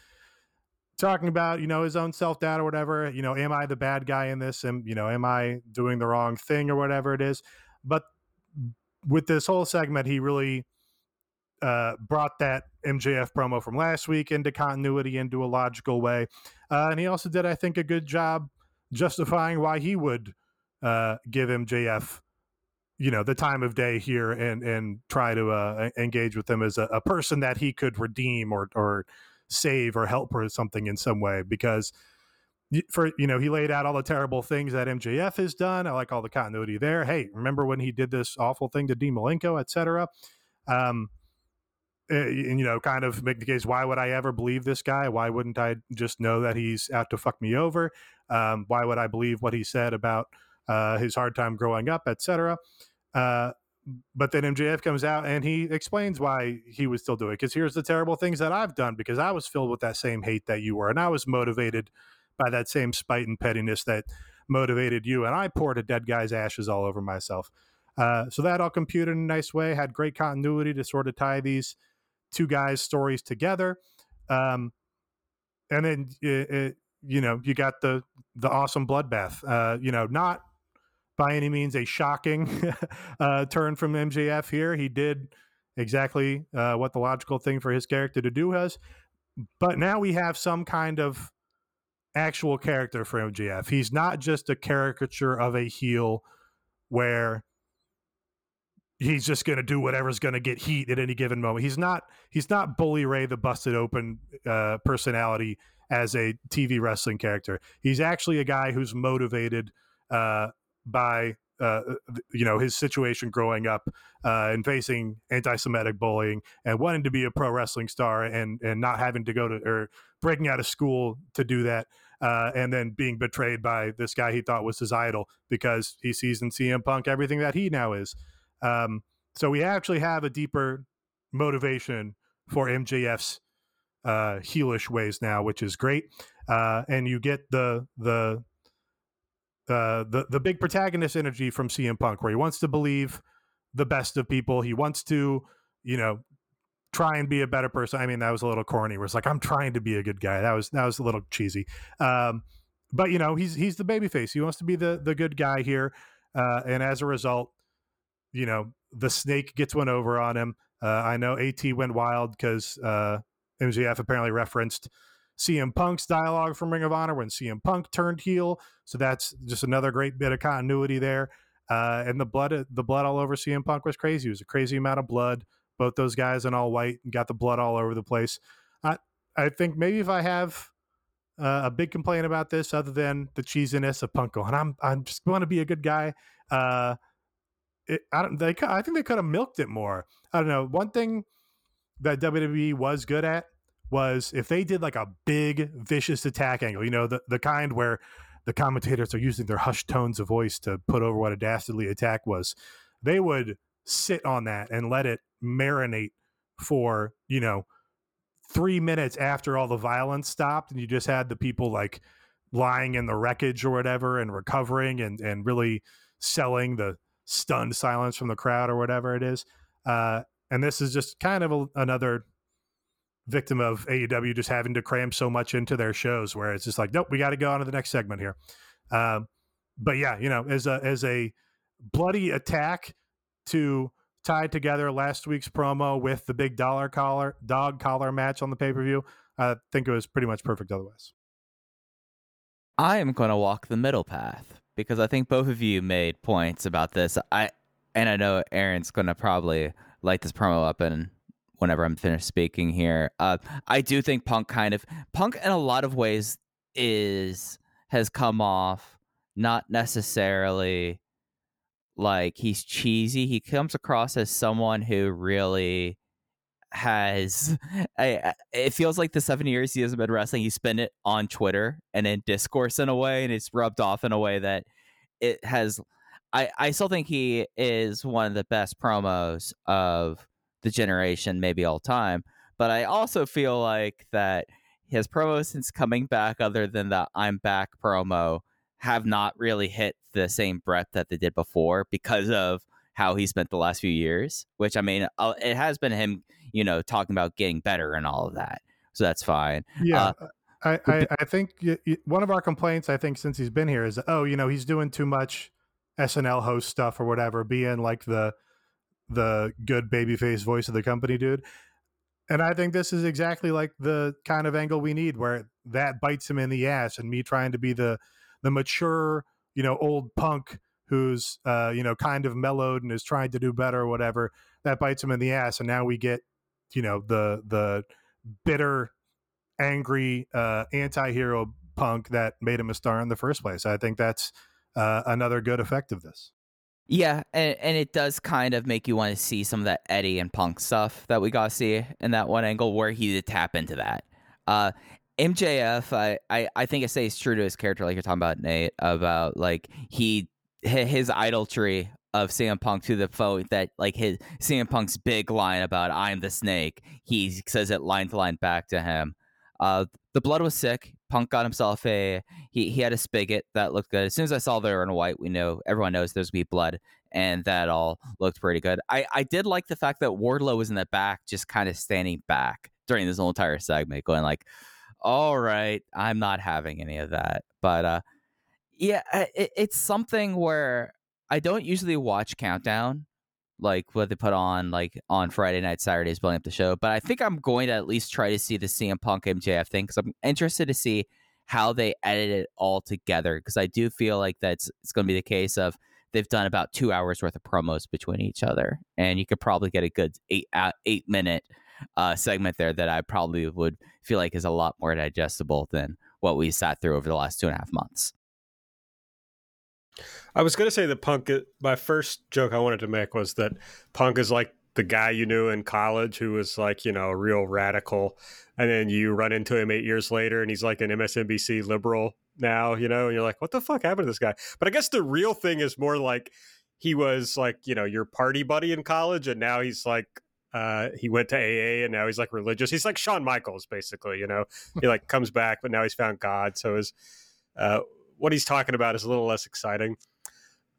talking about you know his own self doubt or whatever you know am i the bad guy in this? And you know am i doing the wrong thing or whatever it is? But with this whole segment he really uh, brought that mjf promo from last week into continuity into a logical way. Uh, and he also did i think a good job justifying why he would uh, give mjf you know the time of day here and and try to uh, engage with him as a, a person that he could redeem or or save or help or something in some way because for you know he laid out all the terrible things that MJF has done. I like all the continuity there. Hey, remember when he did this awful thing to Dean Malenko, etc. Um, eh, and you know, kind of make the case: why would I ever believe this guy? Why wouldn't I just know that he's out to fuck me over? Um, why would I believe what he said about uh, his hard time growing up, etc. Uh, but then MJF comes out and he explains why he was still doing it. Because here's the terrible things that I've done because I was filled with that same hate that you were, and I was motivated by that same spite and pettiness that motivated you. And I poured a dead guy's ashes all over myself. Uh, so that all computed in a nice way, had great continuity to sort of tie these two guys' stories together. Um, and then it, it, you know you got the the awesome bloodbath. Uh, you know, not by any means a shocking uh, turn from MJF here. He did exactly uh, what the logical thing for his character to do was, but now we have some kind of actual character for MJF. He's not just a caricature of a heel where he's just going to do whatever's going to get heat at any given moment. He's not he's not Bully Ray the busted open uh, personality as a TV wrestling character. He's actually a guy who's motivated uh, by uh, you know his situation growing up uh, and facing anti-Semitic bullying and wanting to be a pro wrestling star and and not having to go to or breaking out of school to do that uh, and then being betrayed by this guy he thought was his idol because he sees in CM Punk everything that he now is. Um, so we actually have a deeper motivation for MJF's uh, heelish ways now, which is great. Uh, and you get the the uh, the the big protagonist energy from CM Punk, where he wants to believe the best of people. He wants to, you know, try and be a better person. I mean, that was a little corny. Where it's like I'm trying to be a good guy. That was that was a little cheesy. Um, but you know, he's he's the baby face. He wants to be the the good guy here, uh, and as a result, you know, the snake gets one over on him. Uh, I know At went wild because uh, MJF apparently referenced CM Punk's dialogue from Ring of Honor when CM Punk turned heel. So that's just another great bit of continuity there. Uh, and the blood, the blood all over CM Punk was crazy. It was a crazy amount of blood. Both those guys in all white and got the blood all over the place. I, I think maybe if I have uh, a big complaint about this, other than the cheesiness of Punk going, I'm I'm just going to be a good guy. Uh, it, I don't. They, I think they could have milked it more. I don't know. One thing that WWE was good at was if they did like a big vicious attack angle, you know, the, the kind where the commentators are using their hushed tones of voice to put over what a dastardly attack was, they would sit on that and let it marinate for, you know, three minutes after all the violence stopped and you just had the people like lying in the wreckage or whatever and recovering and, and really selling the stunned silence from the crowd or whatever it is. Uh, and this is just kind of a, another victim of AEW just having to cram so much into their shows where it's just like, nope, we got to go on to the next segment here. Um, but yeah, you know, as a as a bloody attack to tie together last week's promo with the big dollar collar dog collar match on the pay per view, I think it was pretty much perfect otherwise. I am going to walk the middle path because I think both of you made points about this. I and I know Aaron's going to probably light this promo up and whenever I'm finished speaking here. Uh, I do think Punk kind of Punk in a lot of ways is has come off not necessarily like he's cheesy. He comes across as someone who really has I, it feels like the seven years he hasn't been wrestling he spent it on twitter and in discourse in a way and it's rubbed off in a way that it has i i still think he is one of the best promos of the generation, maybe all time. But I also feel like that his promos since coming back, other than the I'm back promo, have not really hit the same breadth that they did before because of how he spent the last few years. Which I mean, uh, it has been him, you know, talking about getting better and all of that. So that's fine. Yeah. Uh, I, I, I, think one of our complaints, I think, since he's been here is, oh, you know, he's doing too much SNL host stuff or whatever, being like the the good babyface voice of the company dude. And I think this is exactly like the kind of angle we need where that bites him in the ass and me trying to be the the mature, you know, old punk who's uh, you know, kind of mellowed and is trying to do better or whatever, that bites him in the ass. And now we get, you know, the the bitter, angry uh anti-hero Punk that made him a star in the first place. I think that's uh, another good effect of this. Yeah, and, and it does kind of make you want to see some of that Eddie and Punk stuff that we got to see in that one angle where he did tap into that. Uh, MJF, I, I, I think it stays true to his character, like you're talking about, Nate, about like he his idolatry of CM Punk to the point that like his CM Punk's big line about "I'm the Snake," he says it line to line back to him. Uh, the blood was sick. Punk got himself a he he had a spigot that looked good. As soon as I saw they were in white, we know everyone knows there's gonna be blood, and that all looked pretty good. I I did like the fact that Wardlow was in the back, just kind of standing back during this whole entire segment, going like, "All right, I'm not having any of that." But uh, yeah, it, it's something where I don't usually watch Countdown, like what they put on like on Friday night, Saturdays, building up the show. But I think I'm going to at least try to see the CM Punk MJF thing because I'm interested to see how they edit it all together. Because I do feel like that's it's going to be the case of they've done about two hours worth of promos between each other, and you could probably get a good eight uh, eight minute uh, segment there that I probably would feel like is a lot more digestible than what we sat through over the last two and a half months. I was going to say that Punk. My first joke I wanted to make was that Punk is like the guy you knew in college who was like you know a real radical, and then you run into him eight years later, and he's like an MSNBC liberal now, you know, and you're like, what the fuck happened to this guy? But I guess the real thing is more like he was like you know your party buddy in college, and now he's like uh, he went to AA and now he's like religious. He's like Shawn Michaels, basically. You know, he like comes back, but now he's found God. So his uh, what he's talking about is a little less exciting.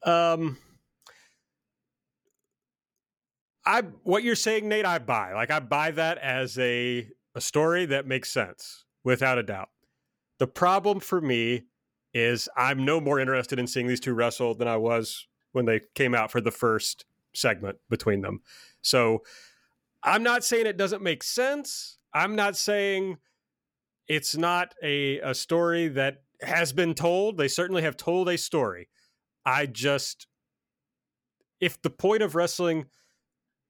Um, I what you're saying, Nate, I buy. Like I buy that as a a story that makes sense without a doubt. The problem for me is I'm no more interested in seeing these two wrestle than I was when they came out for the first segment between them. So I'm not saying it doesn't make sense. I'm not saying it's not a, a story that has been told. They certainly have told a story. I just, if the point of wrestling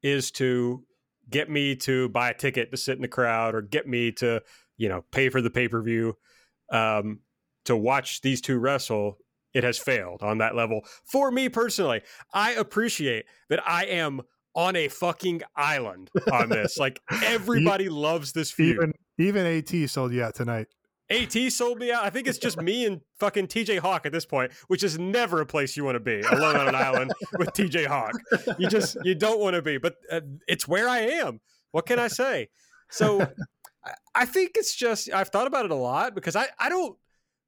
is to get me to buy a ticket to sit in the crowd or get me to, you know, pay for the pay per view um, to watch these two wrestle, it has failed on that level. For me personally, I appreciate that I am on a fucking island on this. like everybody loves this feud. Even even AT sold you out tonight. AT sold me out. I think it's just me and fucking TJ Hawk at this point, which is never a place you want to be alone on an island with TJ Hawk. You just you don't want to be, but uh, it's where I am. What can I say? So I think it's just I've thought about it a lot because I I don't.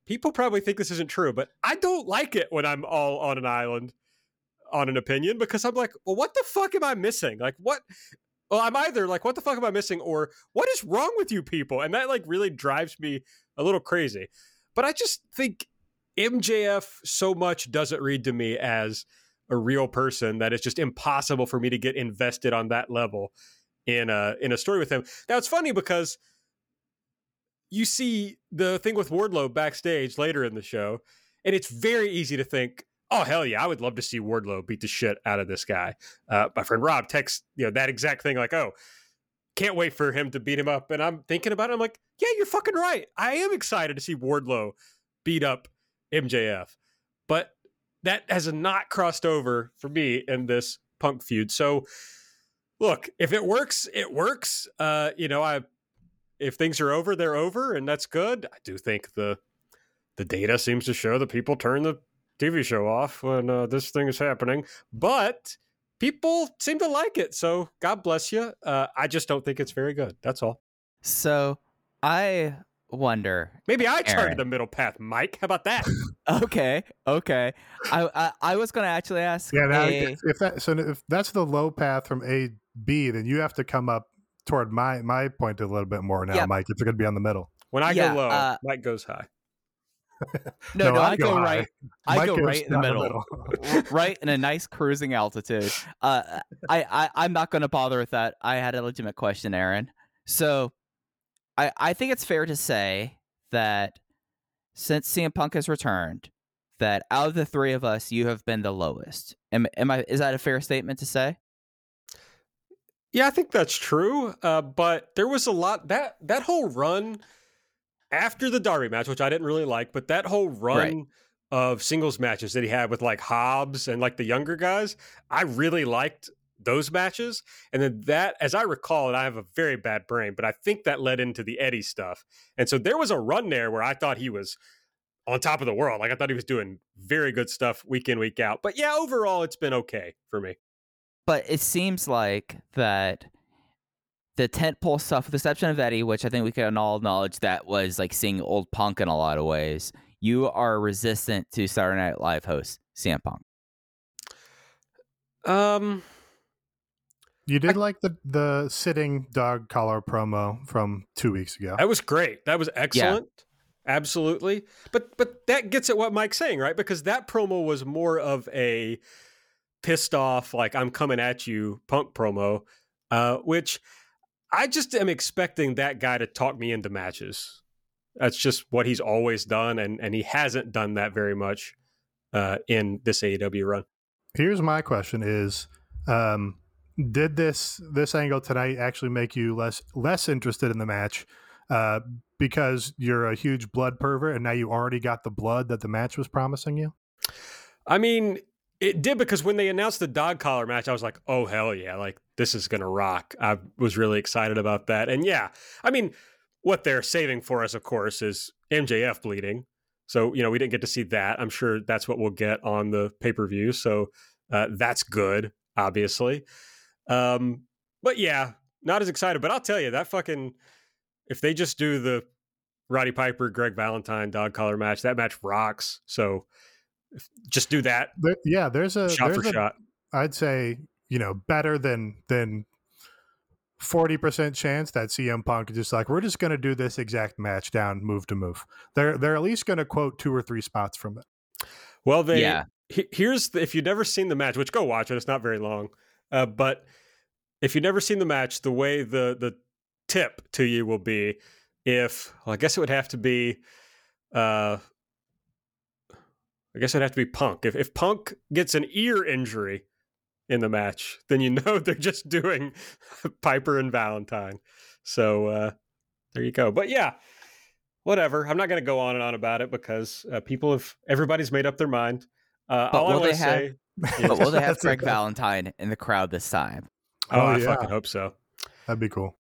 People probably think this isn't true, but I don't like it when I'm all on an island on an opinion because I'm like, well, what the fuck am I missing? Like, what? Well, I'm either like, what the fuck am I missing, or what is wrong with you people? And that like really drives me a little crazy. But I just think MJF so much doesn't read to me as a real person that it's just impossible for me to get invested on that level in a in a story with him. Now it's funny because you see the thing with Wardlow backstage later in the show, and it's very easy to think, oh hell yeah, I would love to see Wardlow beat the shit out of this guy. Uh, my friend Rob texts you know that exact thing, like, oh, can't wait for him to beat him up. And I'm thinking about it. I'm like, yeah, you're fucking right. I am excited to see Wardlow beat up MJF. But that has not crossed over for me in this punk feud. So look, if it works, it works. Uh, you know, I if things are over, they're over, and that's good. I do think the the data seems to show that people turn the TV show off when uh, this thing is happening. But people seem to like it. So God bless you. Uh, I just don't think it's very good. That's all. So I wonder. Maybe I charted the middle path, Mike. How about that? okay, okay. I, I, I was going to actually ask. Yeah, now, a... if, if that so if that's the low path from A B, then you have to come up toward my my point a little bit more now, Mike. If you're going to be on the middle. When I yeah, go low, uh, Mike goes high. no, no, no, I, go, go right. I go right in the middle, middle. right in a nice cruising altitude. Uh, I, I, I'm not going to bother with that. I had a legitimate question, Aaron. So, I, I think it's fair to say that since CM Punk has returned, that out of the three of us, you have been the lowest. Am, am I? Is that a fair statement to say? Yeah, I think that's true. Uh, but there was a lot that that whole run after the Darby match, which I didn't really like, but that whole run Right. of singles matches that he had with like Hobbs and like the younger guys, I really liked those matches. And then that, as I recall, and I have a very bad brain, but I think that led into the Eddie stuff. And so there was a run there where I thought he was on top of the world. Like I thought he was doing very good stuff week in, week out. But yeah, overall, it's been okay for me. But it seems like that the tentpole stuff, with the exception of Eddie, which I think we can all acknowledge that was like seeing old Punk in a lot of ways. You are resistant to Saturday Night Live host CM Punk. Um, You did like the the sitting dog collar promo from two weeks ago. That was great. That was excellent. Absolutely. But but that gets at what Mike's saying, right? Because that promo was more of a pissed off, like I'm coming at you punk promo, uh, which I just am expecting that guy to talk me into matches. That's just what he's always done, and and he hasn't done that very much uh, in this AEW run. Here's my question: Is um, did this this angle tonight actually make you less less interested in the match uh, because you're a huge blood pervert and now you already got the blood that the match was promising you? I mean, it did because when they announced the dog collar match, I was like, oh, hell yeah. Like, this is going to rock. I was really excited about that. And yeah, I mean, what they're saving for us, of course, is MJF bleeding. So, you know, we didn't get to see that. I'm sure that's what we'll get on the pay per view. So uh, that's good, obviously. Um, but yeah, not as excited. But I'll tell you, that fucking, if they just do the Roddy Piper, Greg Valentine dog collar match, that match rocks. So, just do that There, yeah, there's a shot there's for a- shot. I'd say you know better than than forty percent chance that CM Punk is just like we're just going to do this exact match down move to move. They're they're at least going to quote two or three spots from it. Well, they Yeah. he- here's the, if you've never seen the match, which go watch it. It's not very long, uh, but if you've never seen the match, the way the the tip to you will be if well, I guess it would have to be. Uh, I guess it'd have to be Punk. If if Punk gets an ear injury in the match, then you know they're just doing Piper and Valentine. So uh, there you go. But yeah, whatever. I'm not going to go on and on about it because uh, people have everybody's made up their mind. Uh, But all will want they have- say, But will they have That's Greg. Valentine in the crowd this time? oh, Oh, I yeah. fucking hope so. That'd be cool.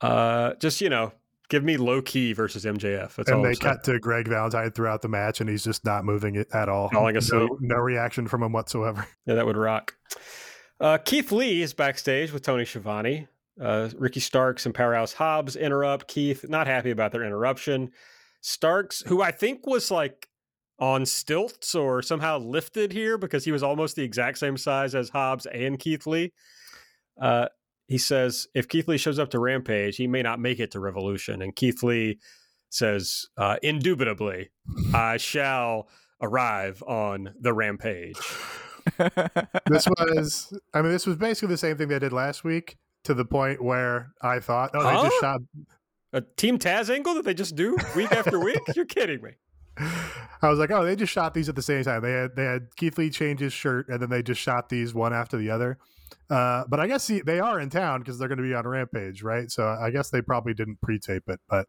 Uh, just you know, give me low key versus MJF. That's all and I'm they saying. cut to Greg Valentine throughout the match, and he's just not moving it at all. Falling no, no reaction from him whatsoever. Yeah, that would rock. Uh, Keith Lee is backstage with Tony Schiavone. Uh, Ricky Starks and Powerhouse Hobbs interrupt. Keith not happy about their interruption. Starks, who I think was like on stilts or somehow lifted here because he was almost the exact same size as Hobbs and Keith Lee. Uh, he says if Keith Lee shows up to Rampage, he may not make it to Revolution. And Keith Lee says, uh, indubitably, I shall arrive on the Rampage. this was, I mean, this was basically the same thing they did last week to the point where I thought, oh, they just shot. A Team Taz angle that they just do week after week? You're kidding me. I was like, oh, they just shot these at the same time. They had they had Keith Lee change his shirt, and then they just shot these one after the other. Uh, but I guess he, they are in town because they're going to be on Rampage, right? So I guess they probably didn't pre-tape it, but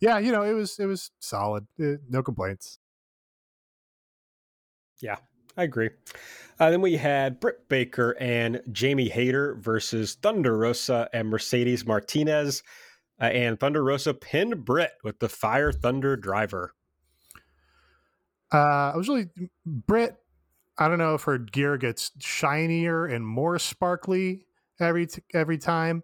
yeah, you know, it was it was solid. Eh, no complaints. Yeah, I agree. Uh, then we had Britt Baker and Jamie Hayter versus Thunder Rosa and Mercedes Martinez. Uh, and Thunder Rosa pinned Britt with the Fire Thunder driver. Uh, I was really Britt. I don't know if her gear gets shinier and more sparkly every t- every time,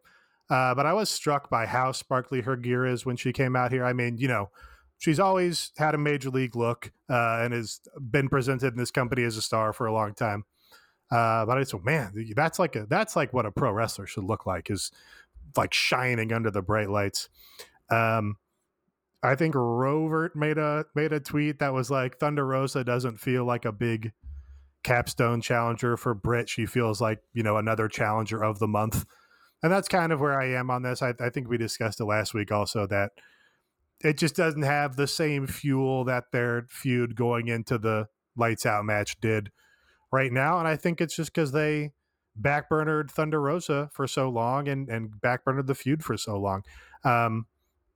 uh, but I was struck by how sparkly her gear is when she came out here. I mean, you know, she's always had a major league look uh, and has been presented in this company as a star for a long time. Uh, but I just, man, that's like a that's like what a pro wrestler should look like is like shining under the bright lights. Um, I think Rovert made a made a tweet that was like Thunder Rosa doesn't feel like a big capstone challenger for Britt. She feels like you know another challenger of the month, and that's kind of where I am on this. I, I think we discussed it last week also that it just doesn't have the same fuel that their feud going into the lights out match did right now, and I think it's just because they backburnered Thunder Rosa for so long and and backburnered the feud for so long. Um,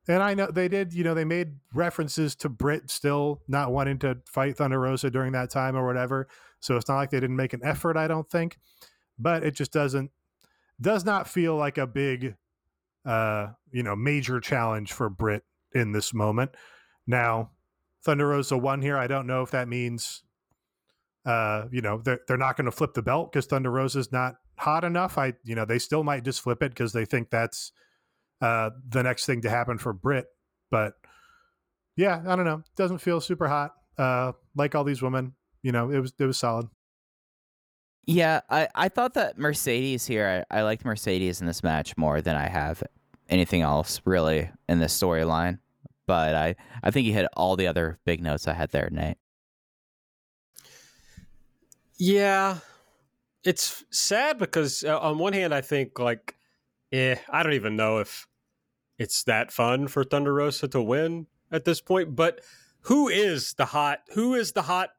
and I know they did, you know, they made references to Britt still not wanting to fight Thunder Rosa during that time or whatever. So it's not like they didn't make an effort, I don't think. But it just doesn't does not feel like a big uh, you know, major challenge for Britt in this moment. Now, Thunder Rosa won here. I don't know if that means uh, you know, they're, they're not going to flip the belt because Thunder Rosa's not hot enough. I, you know, they still might just flip it because they think that's uh, the next thing to happen for Britt. But yeah, I don't know. Doesn't feel super hot. Uh, like all these women, you know, it was it was solid. Yeah, I, I thought that Mercedes here, I, I liked Mercedes in this match more than I have anything else really in this storyline. But I, I think you hit all the other big notes I had there, Nate. Yeah, it's sad because uh, on one hand, I think like, eh, I don't even know if it's that fun for Thunder Rosa to win at this point. But who is the hot? Who is the hot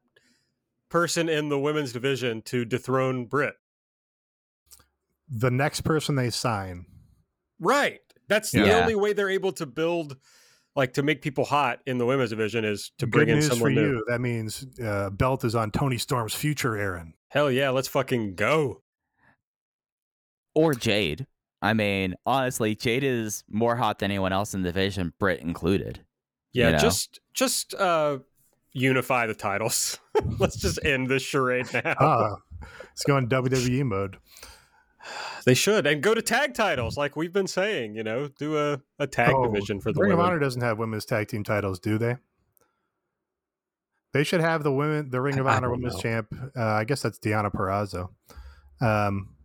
person in the women's division to dethrone Britt? The next person they sign. Right. That's yeah. the only way they're able to build, like, to make people hot in the women's division is to bring Good in someone for new. you. That means uh, belt is on Toni Storm's future, Aaron. Hell yeah, let's fucking go. Or Jade. I mean, honestly, Jade is more hot than anyone else in the division, Britt included. Yeah, you know? just just uh unify the titles. Let's just end this charade now. Ah, let's go in WWE mode. They should and go to tag titles, like we've been saying. You know, do a, a tag oh, division for the Ring women. of Honor doesn't have women's tag team titles, do they? They should have the women, the Ring of Honor Women's know. Champ. Uh, I guess that's Deonna Purrazzo. Um,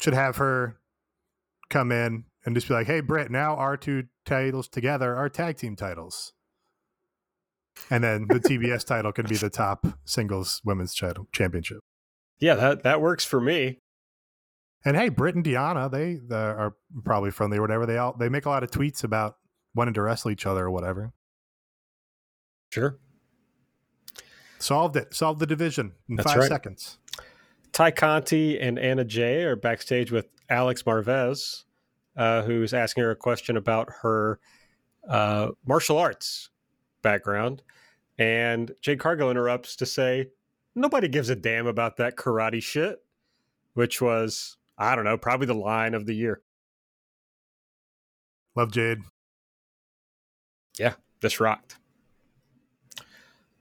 should have her come in and just be like, "Hey, Britt, now our two titles together are tag team titles." And then the TBS title can be the top singles women's title championship. Yeah, that that works for me. And hey, Britt and Deonna, they, they are probably friendly or whatever. They all they make a lot of tweets about wanting to wrestle each other or whatever. Sure. Solved it. Solved the division in That's five right. seconds. Tay Conti and Anna Jay are backstage with Alex Marvez, uh, who's asking her a question about her uh, martial arts background. And Jade Cargill interrupts to say, nobody gives a damn about that karate shit, which was, I don't know, probably the line of the year. Love Jade. Yeah, this rocked.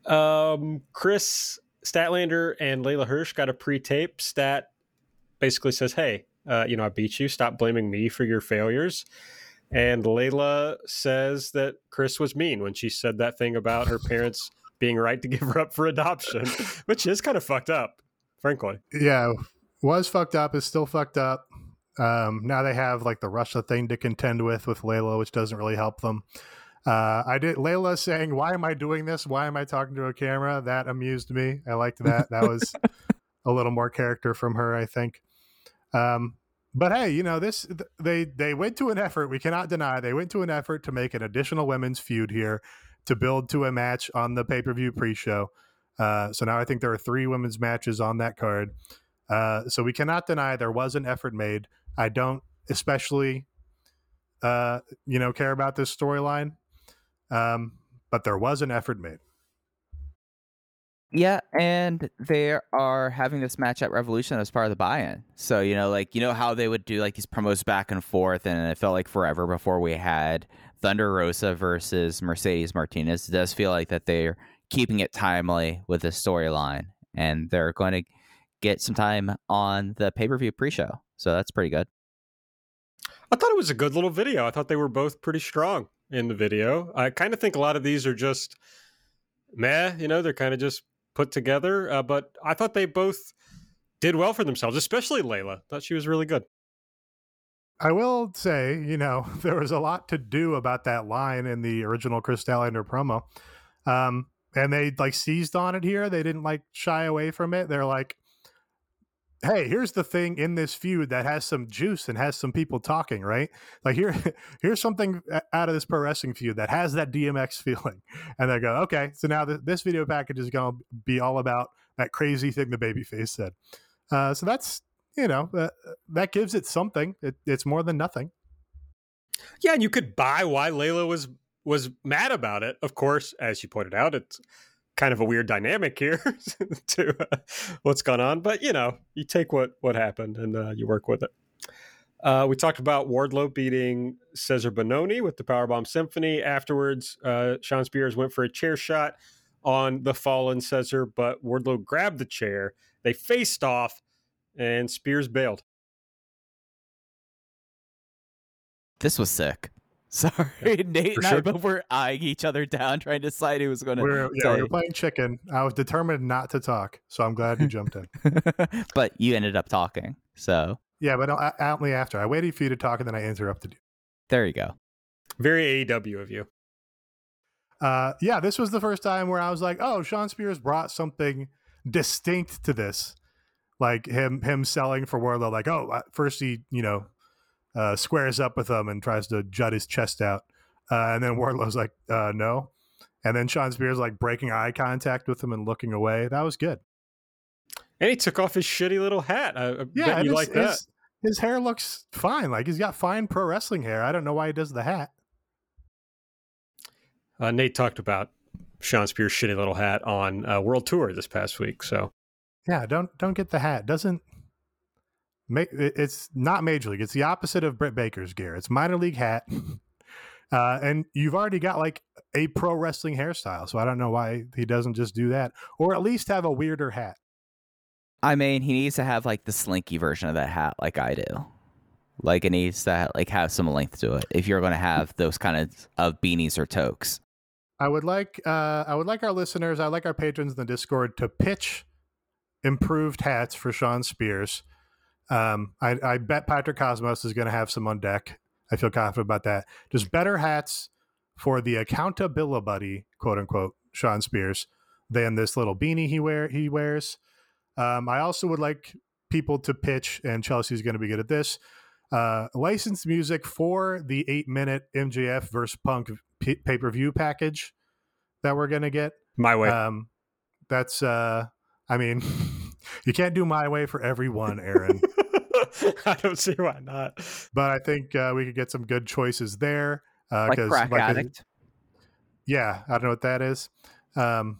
Um, Kris Statlander and Leyla Hirsch got a pre-tape. Stat basically says, "Hey, uh, you know, I beat you. Stop blaming me for your failures." And Leyla says that Chris was mean when she said that thing about her parents being right to give her up for adoption, which is kind of fucked up, frankly. Yeah, was fucked up, is still fucked up. Um, now they have like the Russia thing to contend with with Leyla, which doesn't really help them. Uh, I did Leyla saying, "Why am I doing this? Why am I talking to a camera?" That amused me. I liked that. That was a little more character from her, I think. Um, but hey, you know this. They they went to an effort. We cannot deny they went to an effort to make an additional women's feud here to build to a match on the pay per view pre show. Uh, so now I think there are three women's matches on that card. Uh, so we cannot deny there was an effort made. I don't especially, uh, you know, care about this storyline, um, but there was an effort made. Yeah, and they are having this match at Revolution as part of the buy-in. So you know, like you know how they would do like these promos back and forth, and it felt like forever before we had Thunder Rosa versus Mercedes Martinez. It does feel like that they're keeping it timely with the storyline, and they're going to get some time on the pay-per-view pre-show. So that's pretty good. I thought it was a good little video. I thought they were both pretty strong in the video. I kind of think a lot of these are just meh. You know, they're kind of just put together. Uh, but I thought they both did well for themselves, especially Leyla. Thought she was really good. I will say, you know, there was a lot to do about that line in the original Kris Statlander promo. Um, and they like seized on it here. They didn't like shy away from it. They're like, hey, here's the thing in this feud that has some juice and has some people talking, right? Like here, here's something out of this pro wrestling feud that has that DMX feeling. And they go, okay, so now th- this video package is going to be all about that crazy thing the babyface said. Uh, so that's you know uh, that gives it something. It, it's more than nothing. Yeah, and you could buy why Leyla was was mad about it. Of course, as you pointed out, it's kind of a weird dynamic here to uh, what's gone on. But you know, you take what what happened and uh, you work with it. Uh, we talked about Wardlow beating Cezar Bononi with the Powerbomb Symphony. Afterwards, uh, Shawn Spears went for a chair shot on the fallen Cezar, but Wardlow grabbed the chair. They faced off, and Spears bailed. This was sick. Sorry, Nate and sure. I both were eyeing each other down, trying to decide who was going We're, to yeah, we were playing chicken. I was determined not to talk, so I'm glad you jumped in. but you ended up talking. So Yeah, but uh, only after. I waited for you to talk and then I interrupted you. there you go. Very AEW of you. Uh, yeah, this was the first time where I was like, oh, Shawn Spears brought something distinct to this. Like him him selling for Wardlow, like, oh, first he, you know, uh, squares up with him and tries to jut his chest out. Uh, and then Wardlow's like, uh, no. And then Shawn Spears like breaking eye contact with him and looking away. That was good. And he took off his shitty little hat. I, I Yeah, you like that. his, his hair looks fine. Like he's got fine pro wrestling hair. I don't know why he does the hat. Uh, Nate talked about Shawn Spears' shitty little hat on uh, World Tour this past week. So Yeah, don't don't get the hat. Doesn't it's not major league. It's the opposite of Britt Baker's gear. It's minor league hat. Uh, and you've already got like a pro wrestling hairstyle, so I don't know why he doesn't just do that, or at least have a weirder hat. I mean, he needs to have like the slinky version of that hat, like I do. Like it needs to like have some length to it. If you're going to have those kind of of beanies or toques. I would like uh, I would like our listeners, I like our patrons in the Discord to pitch improved hats for Shawn Spears. Um, I, I bet Patrick Cosmos is going to have some on deck. I feel confident about that. Just better hats for the accountability, quote unquote, Shawn Spears than this little beanie he wear he wears. Um, I also would like people to pitch, and Chelsea's going to be good at this. Uh, licensed music for the eight minute MJF versus Punk pay per view package that we're going to get. my way. Um, that's, uh, I mean, you can't do my way for everyone, Aaron, I don't see why not. but I think uh, we could get some good choices there. Uh, Like 'cause crack like a- yeah, I don't know what that is. Um,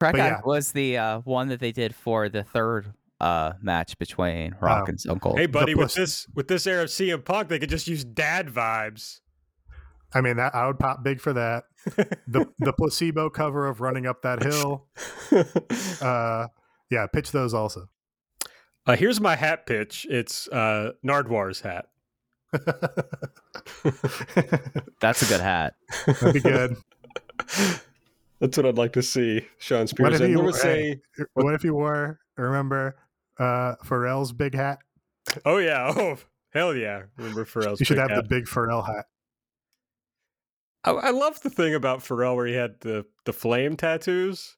Crack but yeah. was the uh, one that they did for the third uh, match between Rock Oh. and Stone Cold. Hey, buddy, with this with this era of CM Punk, they could just use dad vibes. I mean, that I would pop big for that. The the placebo cover of running up that hill. Uh, yeah, pitch those also. uh, here's my hat pitch. It's uh, Nardwuar's hat. That's a good hat. That'd be good. That's what I'd like to see. Shawn Spears. What if And he- there hey. what if you wore? Remember uh, Pharrell's big hat? oh yeah oh hell yeah remember Pharrell's hat. you should big have the big Pharrell hat. I, I love the thing about Pharrell where he had the the flame tattoos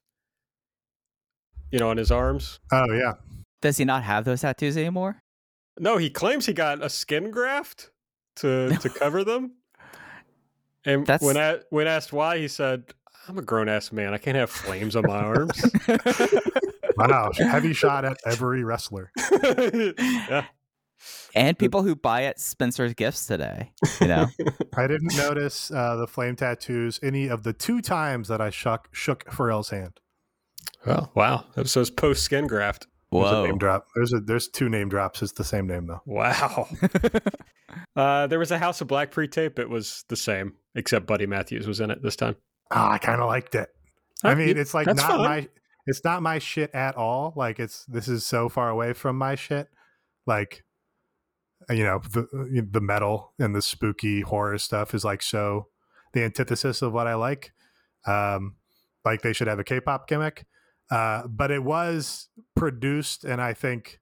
you know on his arms Oh yeah, Does he not have those tattoos anymore? no he claims he got a skin graft to to cover them and That's- when I, when asked why he said I'm a grown ass man I can't have flames on my arms wow, heavy shot at every wrestler. yeah and people who buy at Spencer's Gifts today. You know, I didn't notice uh, the flame tattoos any of the two times that I shook shook Pharrell's hand. Well wow so it's post skin graft There's a whoa. name drop. There's a there's two name drops. It's the same name though. Wow. uh, there was a House of Black pre-tape. It was the same, except Buddy Matthews was in it this time. Ah, I kind of liked it. I Huh, mean, it's like that's not fine. my it's not my shit at all. Like it's this is so far away from my shit. Like you know, the the metal and the spooky horror stuff is like so the antithesis of what I like. Um like they should have a K-pop gimmick. Uh but it was produced and I think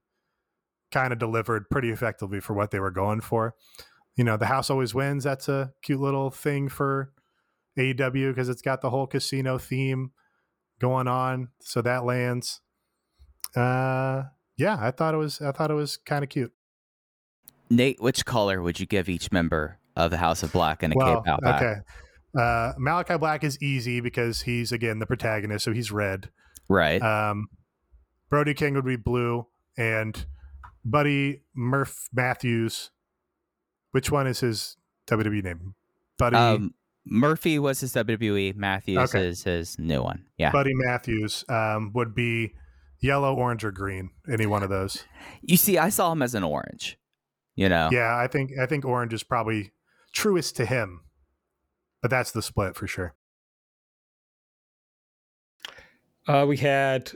kind of delivered pretty effectively for what they were going for. You know, the house always wins. That's a cute little thing for AEW because it's got the whole casino theme going on. So that lands. Uh yeah, I thought it was I thought it was kind of cute. Nate, which color would you give each member of the House of Black in a well, K-pop okay. Uh Malachi Black is easy because he's again the protagonist, so he's red. Right. Um Brody King would be blue and Buddy Murph Matthews. Which one is his WWE name? Buddy Um, Murphy was his WWE. Matthews Okay. is his new one. Yeah. Buddy Matthews um, would be yellow, orange, or green. Any one of those. you see, I saw him as an orange. You know. Yeah, I think I think orange is probably truest to him, but that's the split for sure. Uh, we had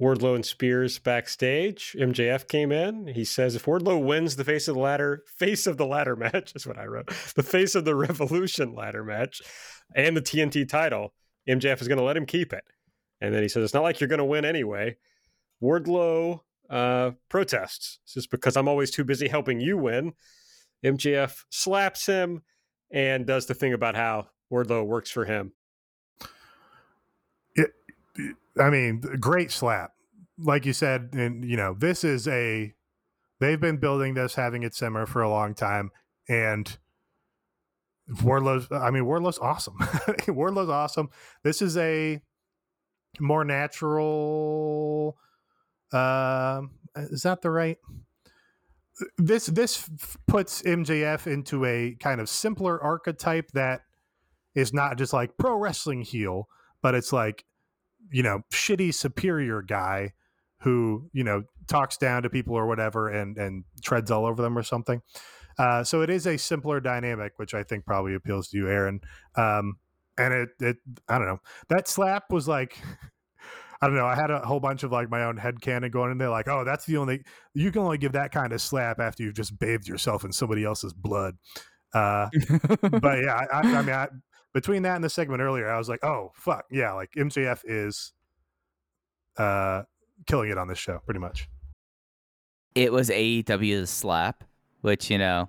Wardlow and Spears backstage. MJF came in. He says if Wardlow wins the face of the ladder, face of the ladder match is what I wrote. The face of the Revolution ladder match and the TNT title, MJF is going to let him keep it. And then he says it's not like you're going to win anyway. Wardlow uh, protests. This is because I'm always too busy helping you win. MJF slaps him and does the thing about how Wardlow works for him. I mean, great slap. Like you said, and you know, this is a they've been building this, having it simmer for a long time, and Wardlow's. I mean, Wardlow's awesome. Wardlow's awesome. This is a more natural. Um, is that the right? This this puts MJF into a kind of simpler archetype that is not just like pro wrestling heel, but it's like you know shitty superior guy who you know talks down to people or whatever and and treads all over them or something uh, so it is a simpler dynamic which i think probably appeals to you aaron um, and it it i don't know that slap was like I don't know. I had a whole bunch of like my own head cannon going in there, like, oh, that's the only you can only give that kind of slap after you've just bathed yourself in somebody else's blood. Uh, but yeah, I, I, I mean, I, between that and the segment earlier, I was like, oh fuck, yeah, like MJF is uh killing it on this show, pretty much. it was AEW's slap, which you know,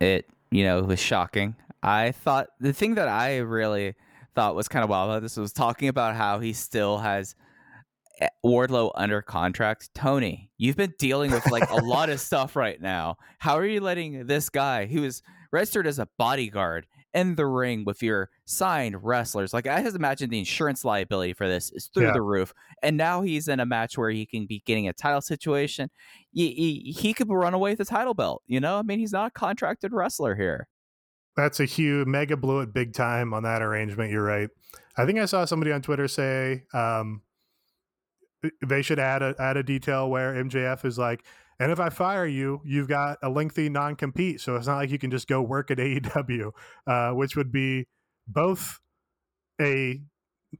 it you know was shocking. I thought the thing that I really thought was kind of wild about this was talking about how he still has eh, Wardlow under contract. Tony, you've been dealing with like a lot of stuff right now. How are you letting this guy who is registered as a bodyguard in the ring with your signed wrestlers? Like I just imagine the insurance liability for this is through Yeah. the roof, and now he's in a match where he can be getting a title situation he, he, he could run away with the title belt. You know, I mean, he's not a contracted wrestler here. That's a huge mega blew it big time on that arrangement. You're right. I think I saw somebody on Twitter say um, they should add a add a detail where MJF is like, and if I fire you, you've got a lengthy non compete, so it's not like you can just go work at AEW, uh, which would be both a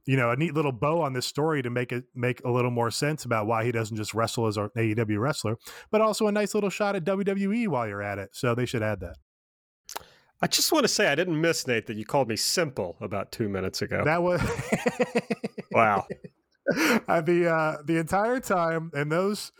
you know a neat little bow on this story to make it make a little more sense about why he doesn't just wrestle as an AEW wrestler, but also a nice little shot at WWE while you're at it. So they should add that. I just want to say I didn't miss Nate that you called me simple about two minutes ago. That was wow. uh, the uh, the entire time and those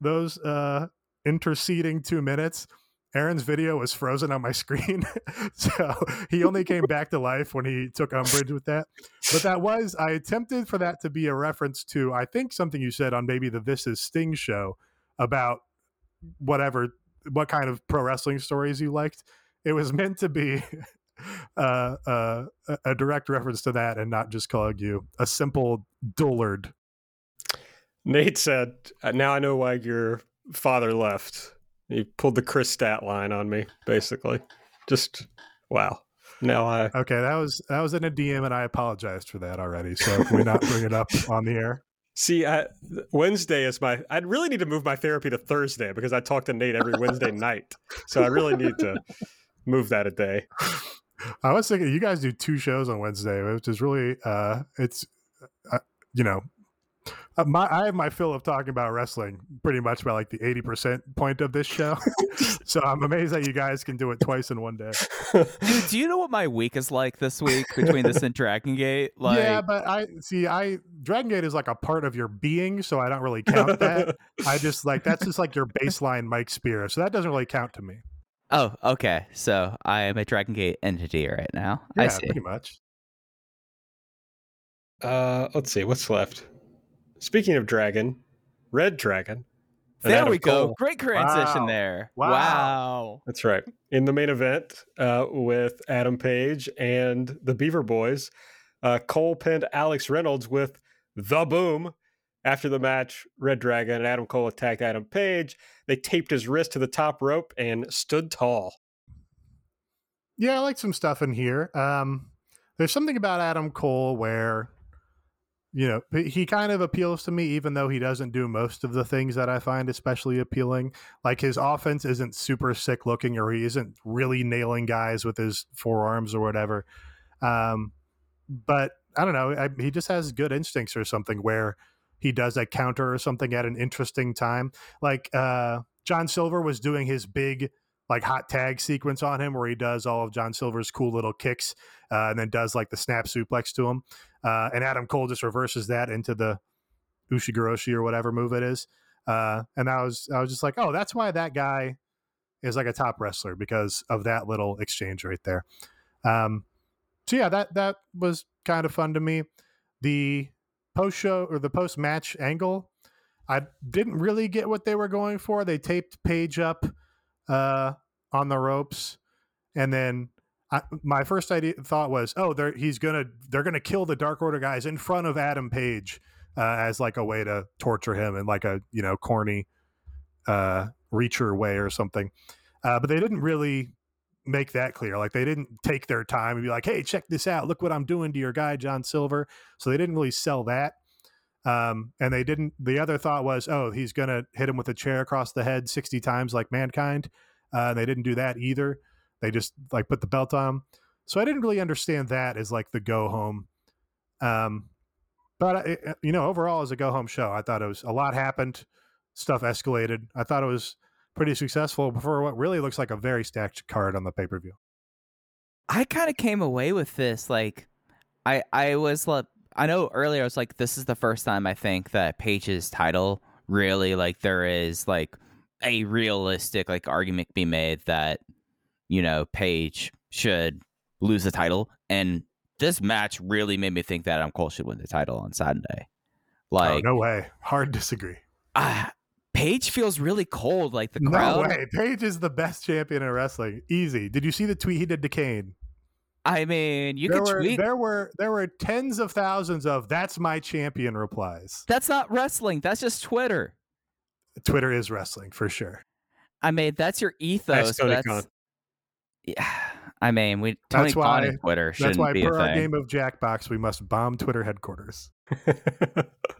those uh, interceding two minutes. Aaron's video was frozen on my screen, so he only came back to life when he took umbrage with that. But that was I attempted for that to be a reference to I think something you said on maybe the This Is Sting show about whatever what kind of pro wrestling stories you liked. It was meant to be uh, uh, a- direct reference to that and not just calling you a simple dullard. Nate said, "Uh, "Now I know why your father left." He pulled the Kris Statlander on me, basically. Just wow. Now I Okay, that was that was in a DM, and I apologized for that already. So can we not bring it up on the air? see. I, Wednesday is my. I really need to move my therapy to Thursday because I talk to Nate every Wednesday night. So I really need to move that a day. I was thinking you guys do two shows on Wednesday, which is really uh, it's uh, you know. Uh, My, I have my fill of talking about wrestling pretty much by like the 80% point of this show. so I'm amazed that you guys can do it twice in one day. Dude, do you know what my week is like this week between this and Dragon Gate? Like, yeah, but I see. I Dragon Gate is like a part of your being, so I don't really count that. I just like that's just like your baseline Mike Spear, so that doesn't really count to me. oh, okay. So I am a Dragon Gate entity right now. Yeah, I see. pretty much. Uh, let's see what's left. Speaking of dragon, Red Dragon. There we go. Cole. Great transition Wow. there. Wow. wow. That's right. In the main event uh, with Adam Page and the Beaver Boys, uh, Cole pinned Alex Reynolds with the boom. After the match, Red Dragon and Adam Cole attacked Adam Page. They taped his wrist to the top rope and stood tall. Yeah, I like some stuff in here. Um, there's something about Adam Cole where, you know, he kind of appeals to me, even though he doesn't do most of the things that I find especially appealing. Like his offense isn't super sick looking, or he isn't really nailing guys with his forearms or whatever. Um, but I don't know. I, he just has good instincts or something where he does a counter or something at an interesting time. Like uh, John Silver was doing his big like hot tag sequence on him where he does all of John Silver's cool little kicks uh, and then does like the snap suplex to him. Uh, and Adam Cole just reverses that into the Ushigoroshi or whatever move it is. Uh, and I was I was just like, oh, that's why that guy is like a top wrestler because of that little exchange right there. Um, so yeah, that that was kind of fun to me. The post show or the post match angle, I didn't really get what they were going for. They taped Page up uh, on the ropes, and then I, my first idea thought was, oh, they're he's gonna they're gonna kill the Dark Order guys in front of Adam Page uh, as like a way to torture him in like a you know corny uh, reacher way or something. Uh, but they didn't really make that clear. Like they didn't take their time and be like, "Hey, check this out! Look what I'm doing to your guy, John Silver." So they didn't really sell that. Um, and they didn't. The other thought was, oh, he's gonna hit him with a chair across the head sixty times like mankind. Uh, they didn't do that either. They just like put the belt on. So I didn't really understand that as like the go home. Um, but uh, you know, overall as a go home show, I thought it was a lot happened, stuff escalated. I thought it was pretty successful for what really looks like a very stacked card on the pay per view. I kind of came away with this like I I was like I know earlier I was like, this is the first time I think that Page's title really like there is like a realistic like argument be made that you know Page should lose the title, and this match really made me think that Adam Cole should win the title on Saturday. Like, oh, no way, hard disagree. Uh, Page feels really cold. Like the crowd. No way, Page is the best champion in wrestling. Easy. Did you see the tweet he did to Kane? I mean, you there could were, tweet. There were there were tens of thousands of "That's my champion" replies. That's not wrestling. That's just Twitter. Twitter is wrestling for sure. I mean, that's your ethos. That's, that's yeah. I mean, we Tony that's why, Khan Twitter That's why, per a our thing. game of Jackbox, we must bomb Twitter headquarters.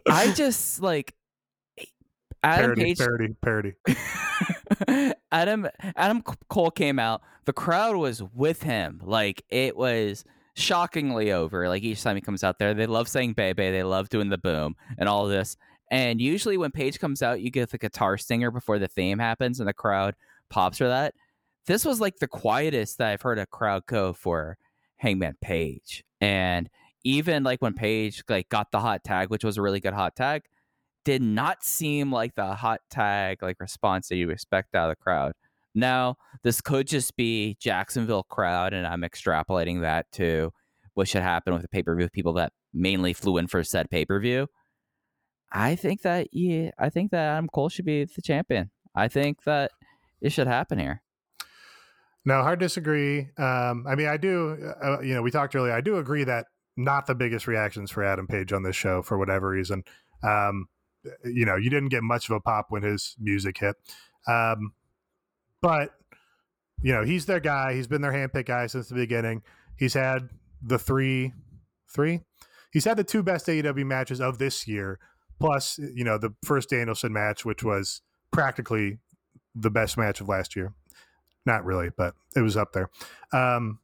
I just like eh, Adam parody, Page. parody, parody. Adam Adam Cole came out. The crowd was with him. Like it was shockingly over. Like each time he comes out there, they love saying "baby." They love doing the boom and all this. And usually when Page comes out, you get the guitar stinger before the theme happens, and the crowd pops for that. This was like the quietest that I've heard a crowd go for Hangman Page. And even like when Page like got the hot tag, which was a really good hot tag, did not seem like the hot tag like response that you expect out of the crowd. Now, this could just be Jacksonville crowd, and I'm extrapolating that to what should happen with the pay per view people that mainly flew in for said pay per view. I think that yeah, I think that Adam Cole should be the champion. I think that it should happen here. No, hard disagree. Um, I mean, I do. Uh, you know, we talked earlier. I do agree that not the biggest reactions for Adam Page on this show for whatever reason. Um, you know, you didn't get much of a pop when his music hit. Um, but you know, he's their guy. He's been their handpicked guy since the beginning. He's had the three, three. He's had the two best AEW matches of this year, plus you know the first Danielson match, which was practically the best match of last year. Not really, but it was up there. Um,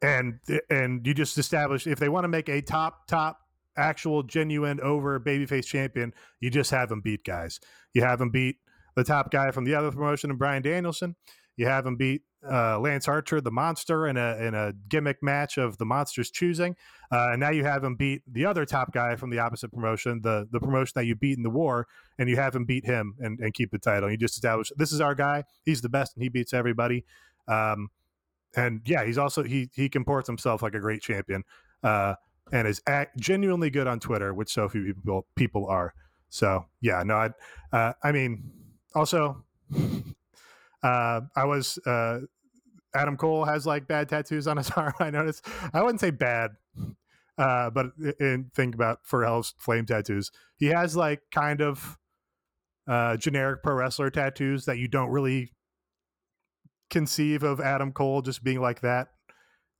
and and you just established if they want to make a top top actual genuine over babyface champion, you just have them beat guys. You have them beat the top guy from the other promotion, and Bryan Danielson. You have him beat uh, Lance Archer, the monster, in a in a gimmick match of the monster's choosing. Uh, and now you have him beat the other top guy from the opposite promotion, the the promotion that you beat in the war, and you have him beat him and, and keep the title. You just establish this is our guy. He's the best, and he beats everybody. Um, and yeah, he's also he he comports himself like a great champion, uh, and is genuinely good on Twitter, which so few people people are. So yeah, no, I uh, I mean also. Uh, I was uh, Adam Cole has like bad tattoos on his arm. I noticed. I wouldn't say bad, uh, but in, think about Pharrell's flame tattoos. He has like kind of uh, generic pro wrestler tattoos that you don't really conceive of Adam Cole just being like that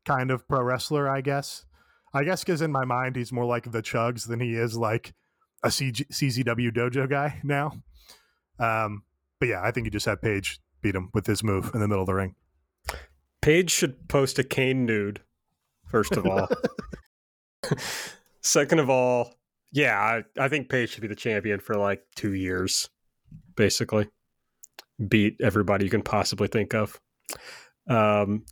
kind of pro wrestler. I guess. I guess because in my mind he's more like the Chugs than he is like a CG- CZW dojo guy now. Um, but yeah, I think you just had Page beat him with his move in the middle of the ring. Page should post a Kane nude, first of all. Second of all, yeah, I, I think Page should be the champion for like two years, basically. Beat everybody you can possibly think of. Um,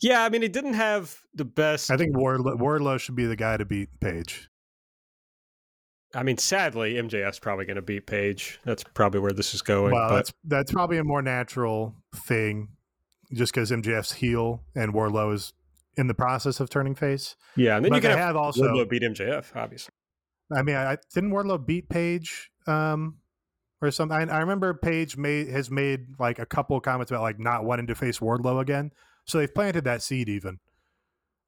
yeah, I mean, he didn't have the best. I think Wardlow, Wardlow should be the guy to beat Page. I mean, sadly, MJF's probably going to beat Page. That's probably where this is going. Well, but that's that's probably a more natural thing, just because MJF's heel and Wardlow is in the process of turning face. yeah, and then but you can have, have also. Wardlow beat MJF, obviously. I mean, I didn't Wardlow beat Page um, or something. I, I remember Page made has made like a couple of comments about like not wanting to face Wardlow again. So they've planted that seed even.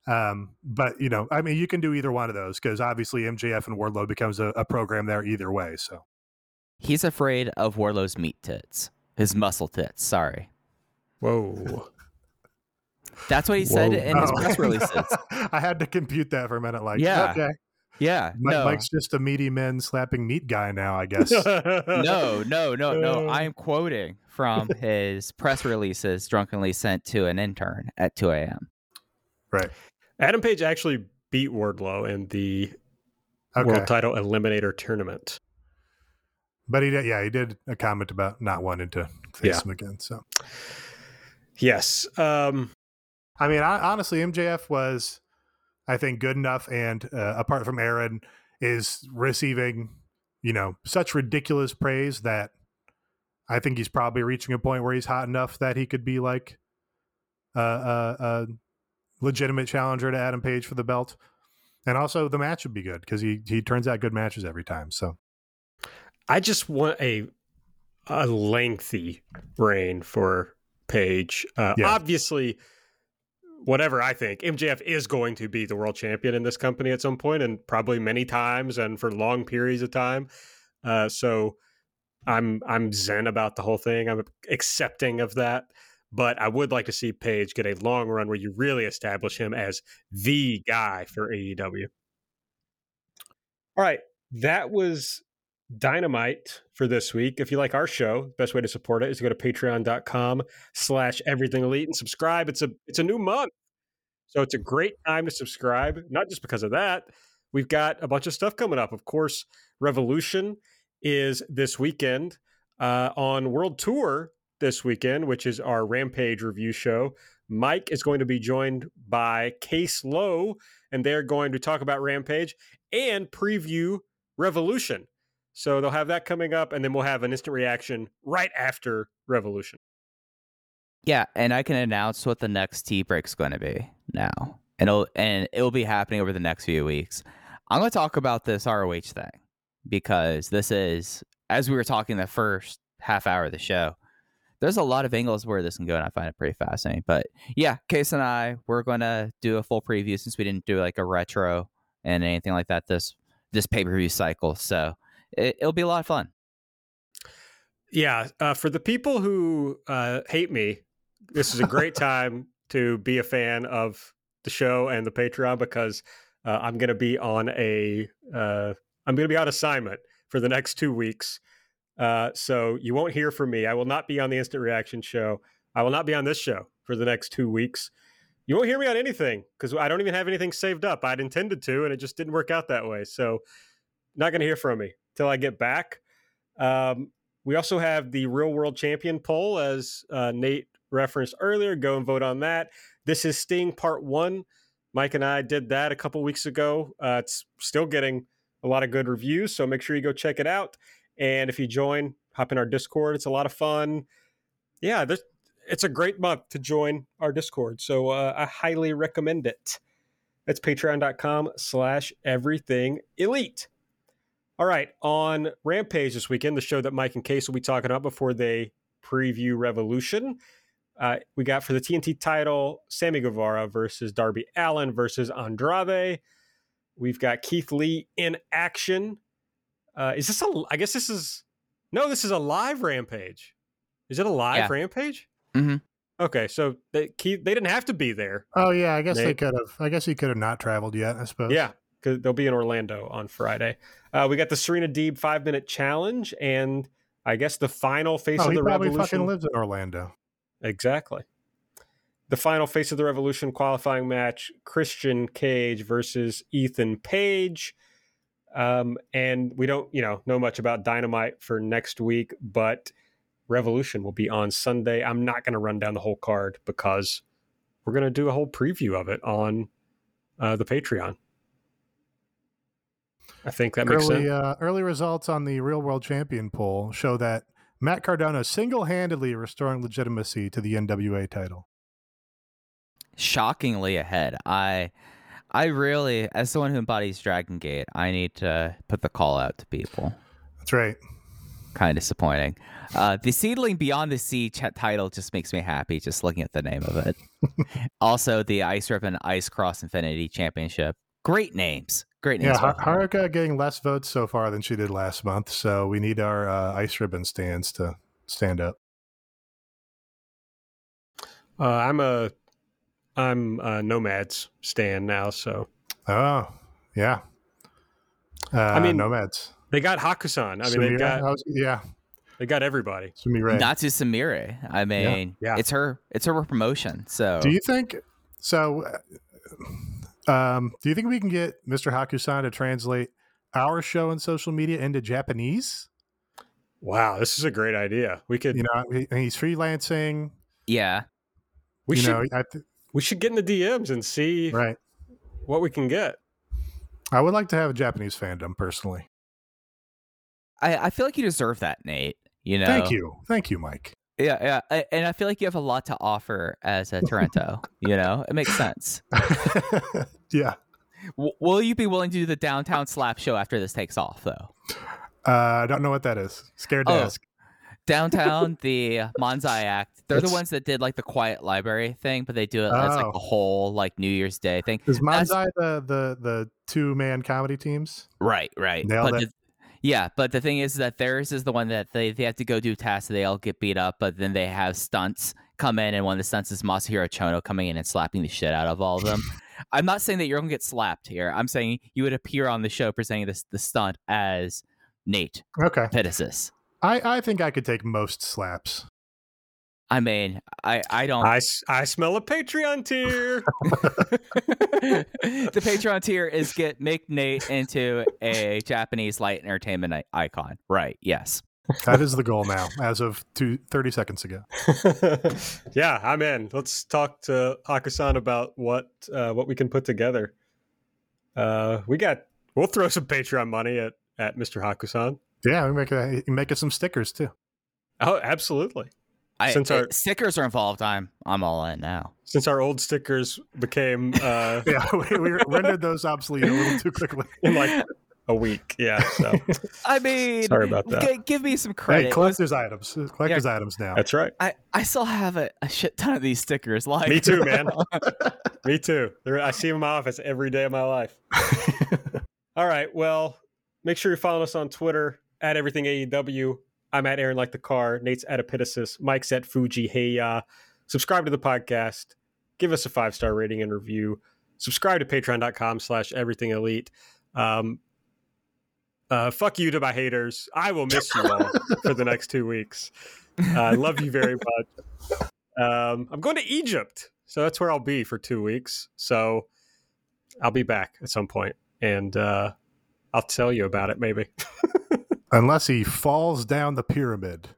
Um, but you know, I mean, you can do either one of those because obviously MJF and Wardlow becomes a, a program there either way. So He's afraid of Wardlow's meat tits, his muscle tits. Sorry, Whoa. that's what he said Whoa. in his Oh. press releases. I had to compute that for a minute. Like, Yeah. okay, Yeah, Mike, no, Mike's just a meaty men slapping meat guy now. I guess. no, no, no, no. Uh. I'm quoting from his press releases drunkenly sent to an intern at 2 a.m. right. Adam Page actually beat Wardlow in the Okay. World Title Eliminator Tournament. But he did, yeah, he did a comment about not wanting to face Yeah. him again. So, Yes. Um, I mean, I, honestly, MJF was, I think, good enough. And uh, apart from Aaron, is receiving, you know, such ridiculous praise that I think he's probably reaching a point where he's hot enough that he could be like a, a, a legitimate challenger to Adam Page for the belt. And also, the match would be good because he he turns out good matches every time. So, I just want a a lengthy reign for Page. Uh, Yeah. Obviously, whatever I think, MJF is going to be the world champion in this company at some point, and probably many times, and for long periods of time. Uh, so, I'm I'm zen about the whole thing. I'm accepting of that. But I would like to see Page get a long run where you really establish him as the guy for AEW. All right. That was dynamite for this week. If you like our show, the best way to support it is to go to patreon.com slash everything elite and subscribe. It's a it's a new month. So it's a great time to subscribe, not just because of that. We've got a bunch of stuff coming up. Of course, Revolution is this weekend uh, on World Tour this weekend, which is our Rampage review show. Mike is going to be joined by Case Lowe, and they're going to talk about Rampage and preview Revolution. So they'll have that coming up, and then we'll have an instant reaction right after Revolution. Yeah, and I can announce what the next tea break's going to be now, and it'll and it'll be happening over the next few weeks. I'm going to talk about this ROH thing because this is, as we were talking the first half hour of the show, there's a lot of angles where this can go, and I find it pretty fascinating. But yeah, Case and I, we're going to do a full preview since we didn't do like a retro and anything like that this this pay per view cycle. So it, it'll be a lot of fun. Yeah, uh, for the people who uh, hate me, this is a great time to be a fan of the show and the Patreon because uh, I'm going to be on a uh, I'm going to be on assignment for the next two weeks. Uh, so you won't hear from me. I will not be on the Instant Reaction show. I will not be on this show for the next two weeks. You won't hear me on anything because I don't even have anything saved up. I'd intended to, and it just didn't work out that way. So not going to hear from me till I get back. Um, we also have the real world champion poll, as uh, Nate referenced earlier. Go and vote on that. This is Sting Part One. Mike and I did that a couple weeks ago. Uh, it's still getting a lot of good reviews, so make sure you go check it out. And if you join, hop in our Discord. It's a lot of fun. Yeah, it's a great month to join our Discord, so uh, I highly recommend it. It's patreon.com slash everything elite. All right, on Rampage this weekend, the show that Mike and Case will be talking about before they preview Revolution. Uh, we got for the TNT title Sammy Guevara versus Darby Allin versus Andrade. We've got Keith Lee in action. Uh, is this a? I guess this is no. This is a live Rampage. Is it a live Yeah. Rampage? Mhm. Okay, so they keep, they didn't have to be there. Oh yeah, I guess they Nate? could have. I guess he could have not traveled yet. I suppose. Yeah, because they'll be in Orlando on Friday. Uh, we got the Serena Deeb five minute challenge, and I guess the final face Oh, of the probably revolution. fucking lives in Orlando. Exactly. The final face of the revolution qualifying match: Christian Cage versus Ethan Page. Um, and we don't, you know, know much about Dynamite for next week, but Revolution will be on Sunday. I'm not going to run down the whole card because we're going to do a whole preview of it on uh, the Patreon. I think that makes early sense. uh, early results on the Real World Champion poll show that Matt Cardona single handedly restoring legitimacy to the NWA title. shockingly ahead. I I really as someone who embodies Dragon Gate, I need to put the call out to people. That's right. Kind of disappointing. Uh, the SEAdLINNNG Beyond the Sea ch- title just makes me happy just looking at the name of it. also, the Ice Ribbon Ice Cross Infinity Championship. Great names. Great names. Yeah, Har- both of them. Haruka getting less votes so far than she did last month, so we need our uh, ice ribbon stands to stand up. Uh, I'm a I'm a Nomads stand now, so Oh, yeah. Uh, mean, nomads. they got Hakusan. I mean, they got was- yeah, they got everybody. Sumire. Natsu Sumire. I mean, Yeah. it's her. It's her promotion. So Do you think so? uh, Um, do you think we can get Mr. Hakusan to translate our show and social media into Japanese? Wow, this is a great idea. We could You know, he, he's freelancing. yeah, we you should know, th- we should get in the DMs and see right. what we can get. I would like to have a Japanese fandom personally. I, I feel like you deserve that, Nate. You know. Thank you, thank you, Mike. Yeah, yeah, I- and I feel like you have a lot to offer as a Toronto. you know, it makes sense. yeah, W- will you be willing to do the downtown slap show after this takes off, though? uh, I don't know what that is. Scared to Oh. ask. Downtown, the Manzai Act. They're It's- the ones that did like the Quiet Library thing, but they do it as like Oh. a whole like New Year's Day thing. Is That's- Manzai the the the two man comedy teams? Right, right. Nailed but it. Yeah, but the thing is that theirs is the one that they, they have to go do tasks. They all get beat up, but then they have stunts come in, and one of the stunts is Masahiro Chono coming in and slapping the shit out of all of them. I'm not saying that you're gonna get slapped here. I'm saying you would appear on the show presenting this the stunt as Nate Okay, Pittisis. I I think I could take most slaps. I mean, I I don't. I, I smell a Patreon tier. the Patreon tier is get make Nate into a Japanese light entertainment icon. Right? Yes. That is the goal now, as of two, 30 seconds ago. yeah, I'm in. Let's talk to Hakusan about what uh, what we can put together. Uh, we got. We'll throw some Patreon money at at Mr. Hakusan. Yeah, we make a, make us some stickers too. Oh, absolutely. I, Since our- stickers are involved, I'm I'm all in now. Since our old stickers became uh, Yeah, we, we rendered those obsolete a little too quickly. in like a week. Yeah. So I mean, Sorry about that. g- give me some Hey, credit. collector's items, collector's items now. that's right. I, I still have a, a shit ton of these stickers. Like Me too, man. Me too. They're, I see them in my office every day of my life. All right. Well, make sure you're following us on Twitter at everything AEW. I'm at Aaron like the car. Nate's at Epitasis. Mike's at Fuji Hey Ya. Subscribe to the podcast. Give us a five star rating and review. Subscribe to patreon.com slash everything elite. Um, uh, fuck you to my haters. I will miss you all for the next two weeks. Uh, I love you very much. Um, I'm going to Egypt, so that's where I'll be for two weeks. So I'll be back at some point, and uh, I'll tell you about it. Maybe Unless he falls down the pyramid.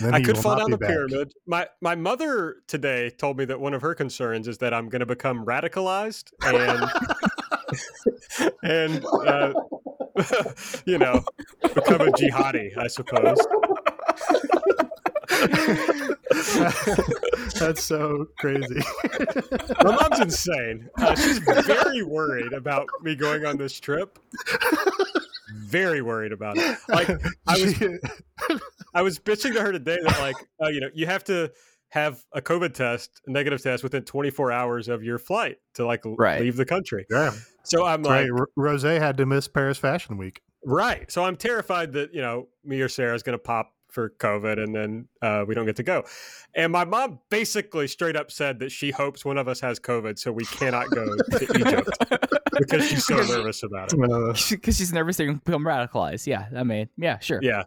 Then I could fall down the back. pyramid. My my mother today told me that one of her concerns is that I'm going to become radicalized and and uh, you know become a jihadi, I suppose. That's so crazy. My mom's insane. Uh, she's very worried about me going on this trip. Very worried about it. Like I was I was bitching to her today that like uh, you know you have to have a COVID test, a negative test within 24 hours of your flight to like Right. leave the country. yeah, So I'm like right. Rose had to miss Paris Fashion Week. right. So I'm terrified that you know me or Sarah is going to pop for COVID, and then uh, we don't get to go. And my mom basically straight up said that she hopes one of us has COVID, so we cannot go to Egypt because she's so nervous about it. Uh, Because she's nervous they're going to become radicalized. Yeah, I mean, yeah, sure. Yeah.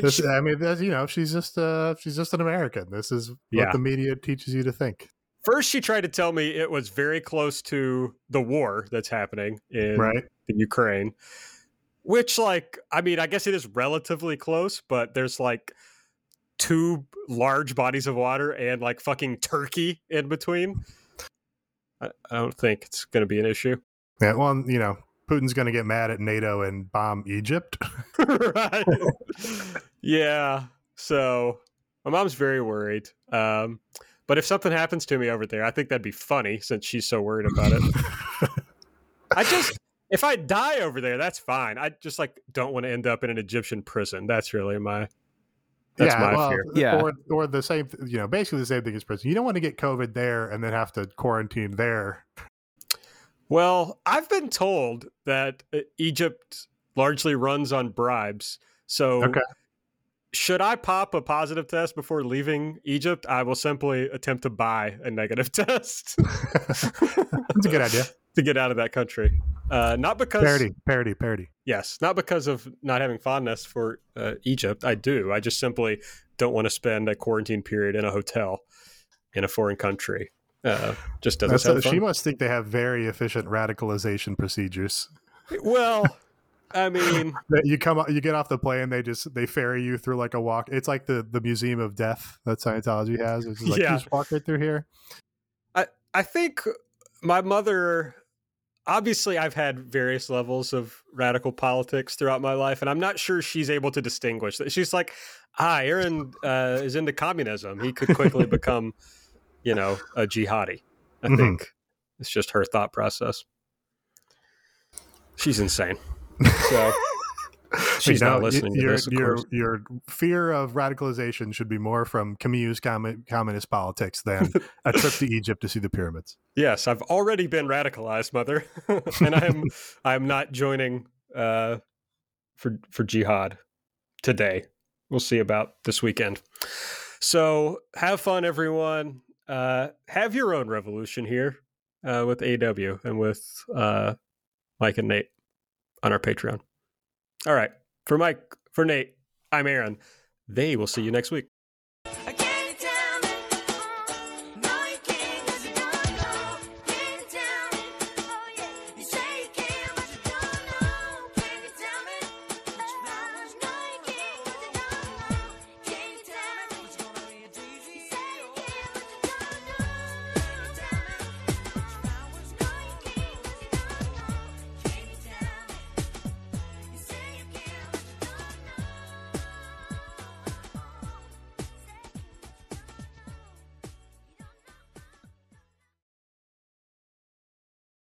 This, she- I mean, you know, she's just uh, she's just an American. This is what Yeah. the media teaches you to think. first, she tried to tell me it was very close to the war that's happening in Right? the Ukraine, which, like, I mean, I guess it is relatively close, but there's like two large bodies of water and like fucking Turkey in between. I, I don't think it's going to be an issue. Yeah. Well, you know, Putin's going to get mad at NATO and bomb Egypt. right. yeah. So my mom's very worried. Um, but if something happens to me over there, I think that'd be funny since she's so worried about it. I just, if I die over there, that's fine. I just like don't want to end up in an Egyptian prison. That's really my, that's yeah, my well, fear. Yeah. Or, or the same, you know, basically the same thing as prison. You don't want to get COVID there and then have to quarantine there. Well, I've been told that uh, Egypt largely runs on bribes. So, Okay. should I pop a positive test before leaving Egypt, I will simply attempt to buy a negative test That's a good idea. to get out of that country. Uh, not because, Parody, parody, parody. yes, not because of not having fondness for uh, Egypt. I do. I just simply don't want to spend a quarantine period in a hotel in a foreign country. Uh, just doesn't That's sound a- fun. she must think they have very efficient radicalization procedures. well, I mean, You come, you get off the plane, they just they ferry you through like a walk. It's like the the Museum of Death that Scientology has. It's just like Yeah. you just walk right through here. I think my mother obviously I've had various levels of radical politics throughout my life and I'm not sure she's able to distinguish. That. She's like, "Ah, Aaron uh, is into communism. He could quickly become, you know, a jihadi." I Mhm. think it's just her thought process. She's insane. So she's You know, not listening to your, this, of your, your fear of radicalization should be more from Camus' communist politics than a trip to Egypt to see the pyramids. Yes, I've already been radicalized, mother, and I am I am not joining uh, for for jihad today. We'll see about this weekend. So have fun, everyone. Uh, have your own revolution here uh, with AW and with uh, Mike and Nate on our Patreon. All right, for Mike, for Nate, I'm Aaron. They will see you next week.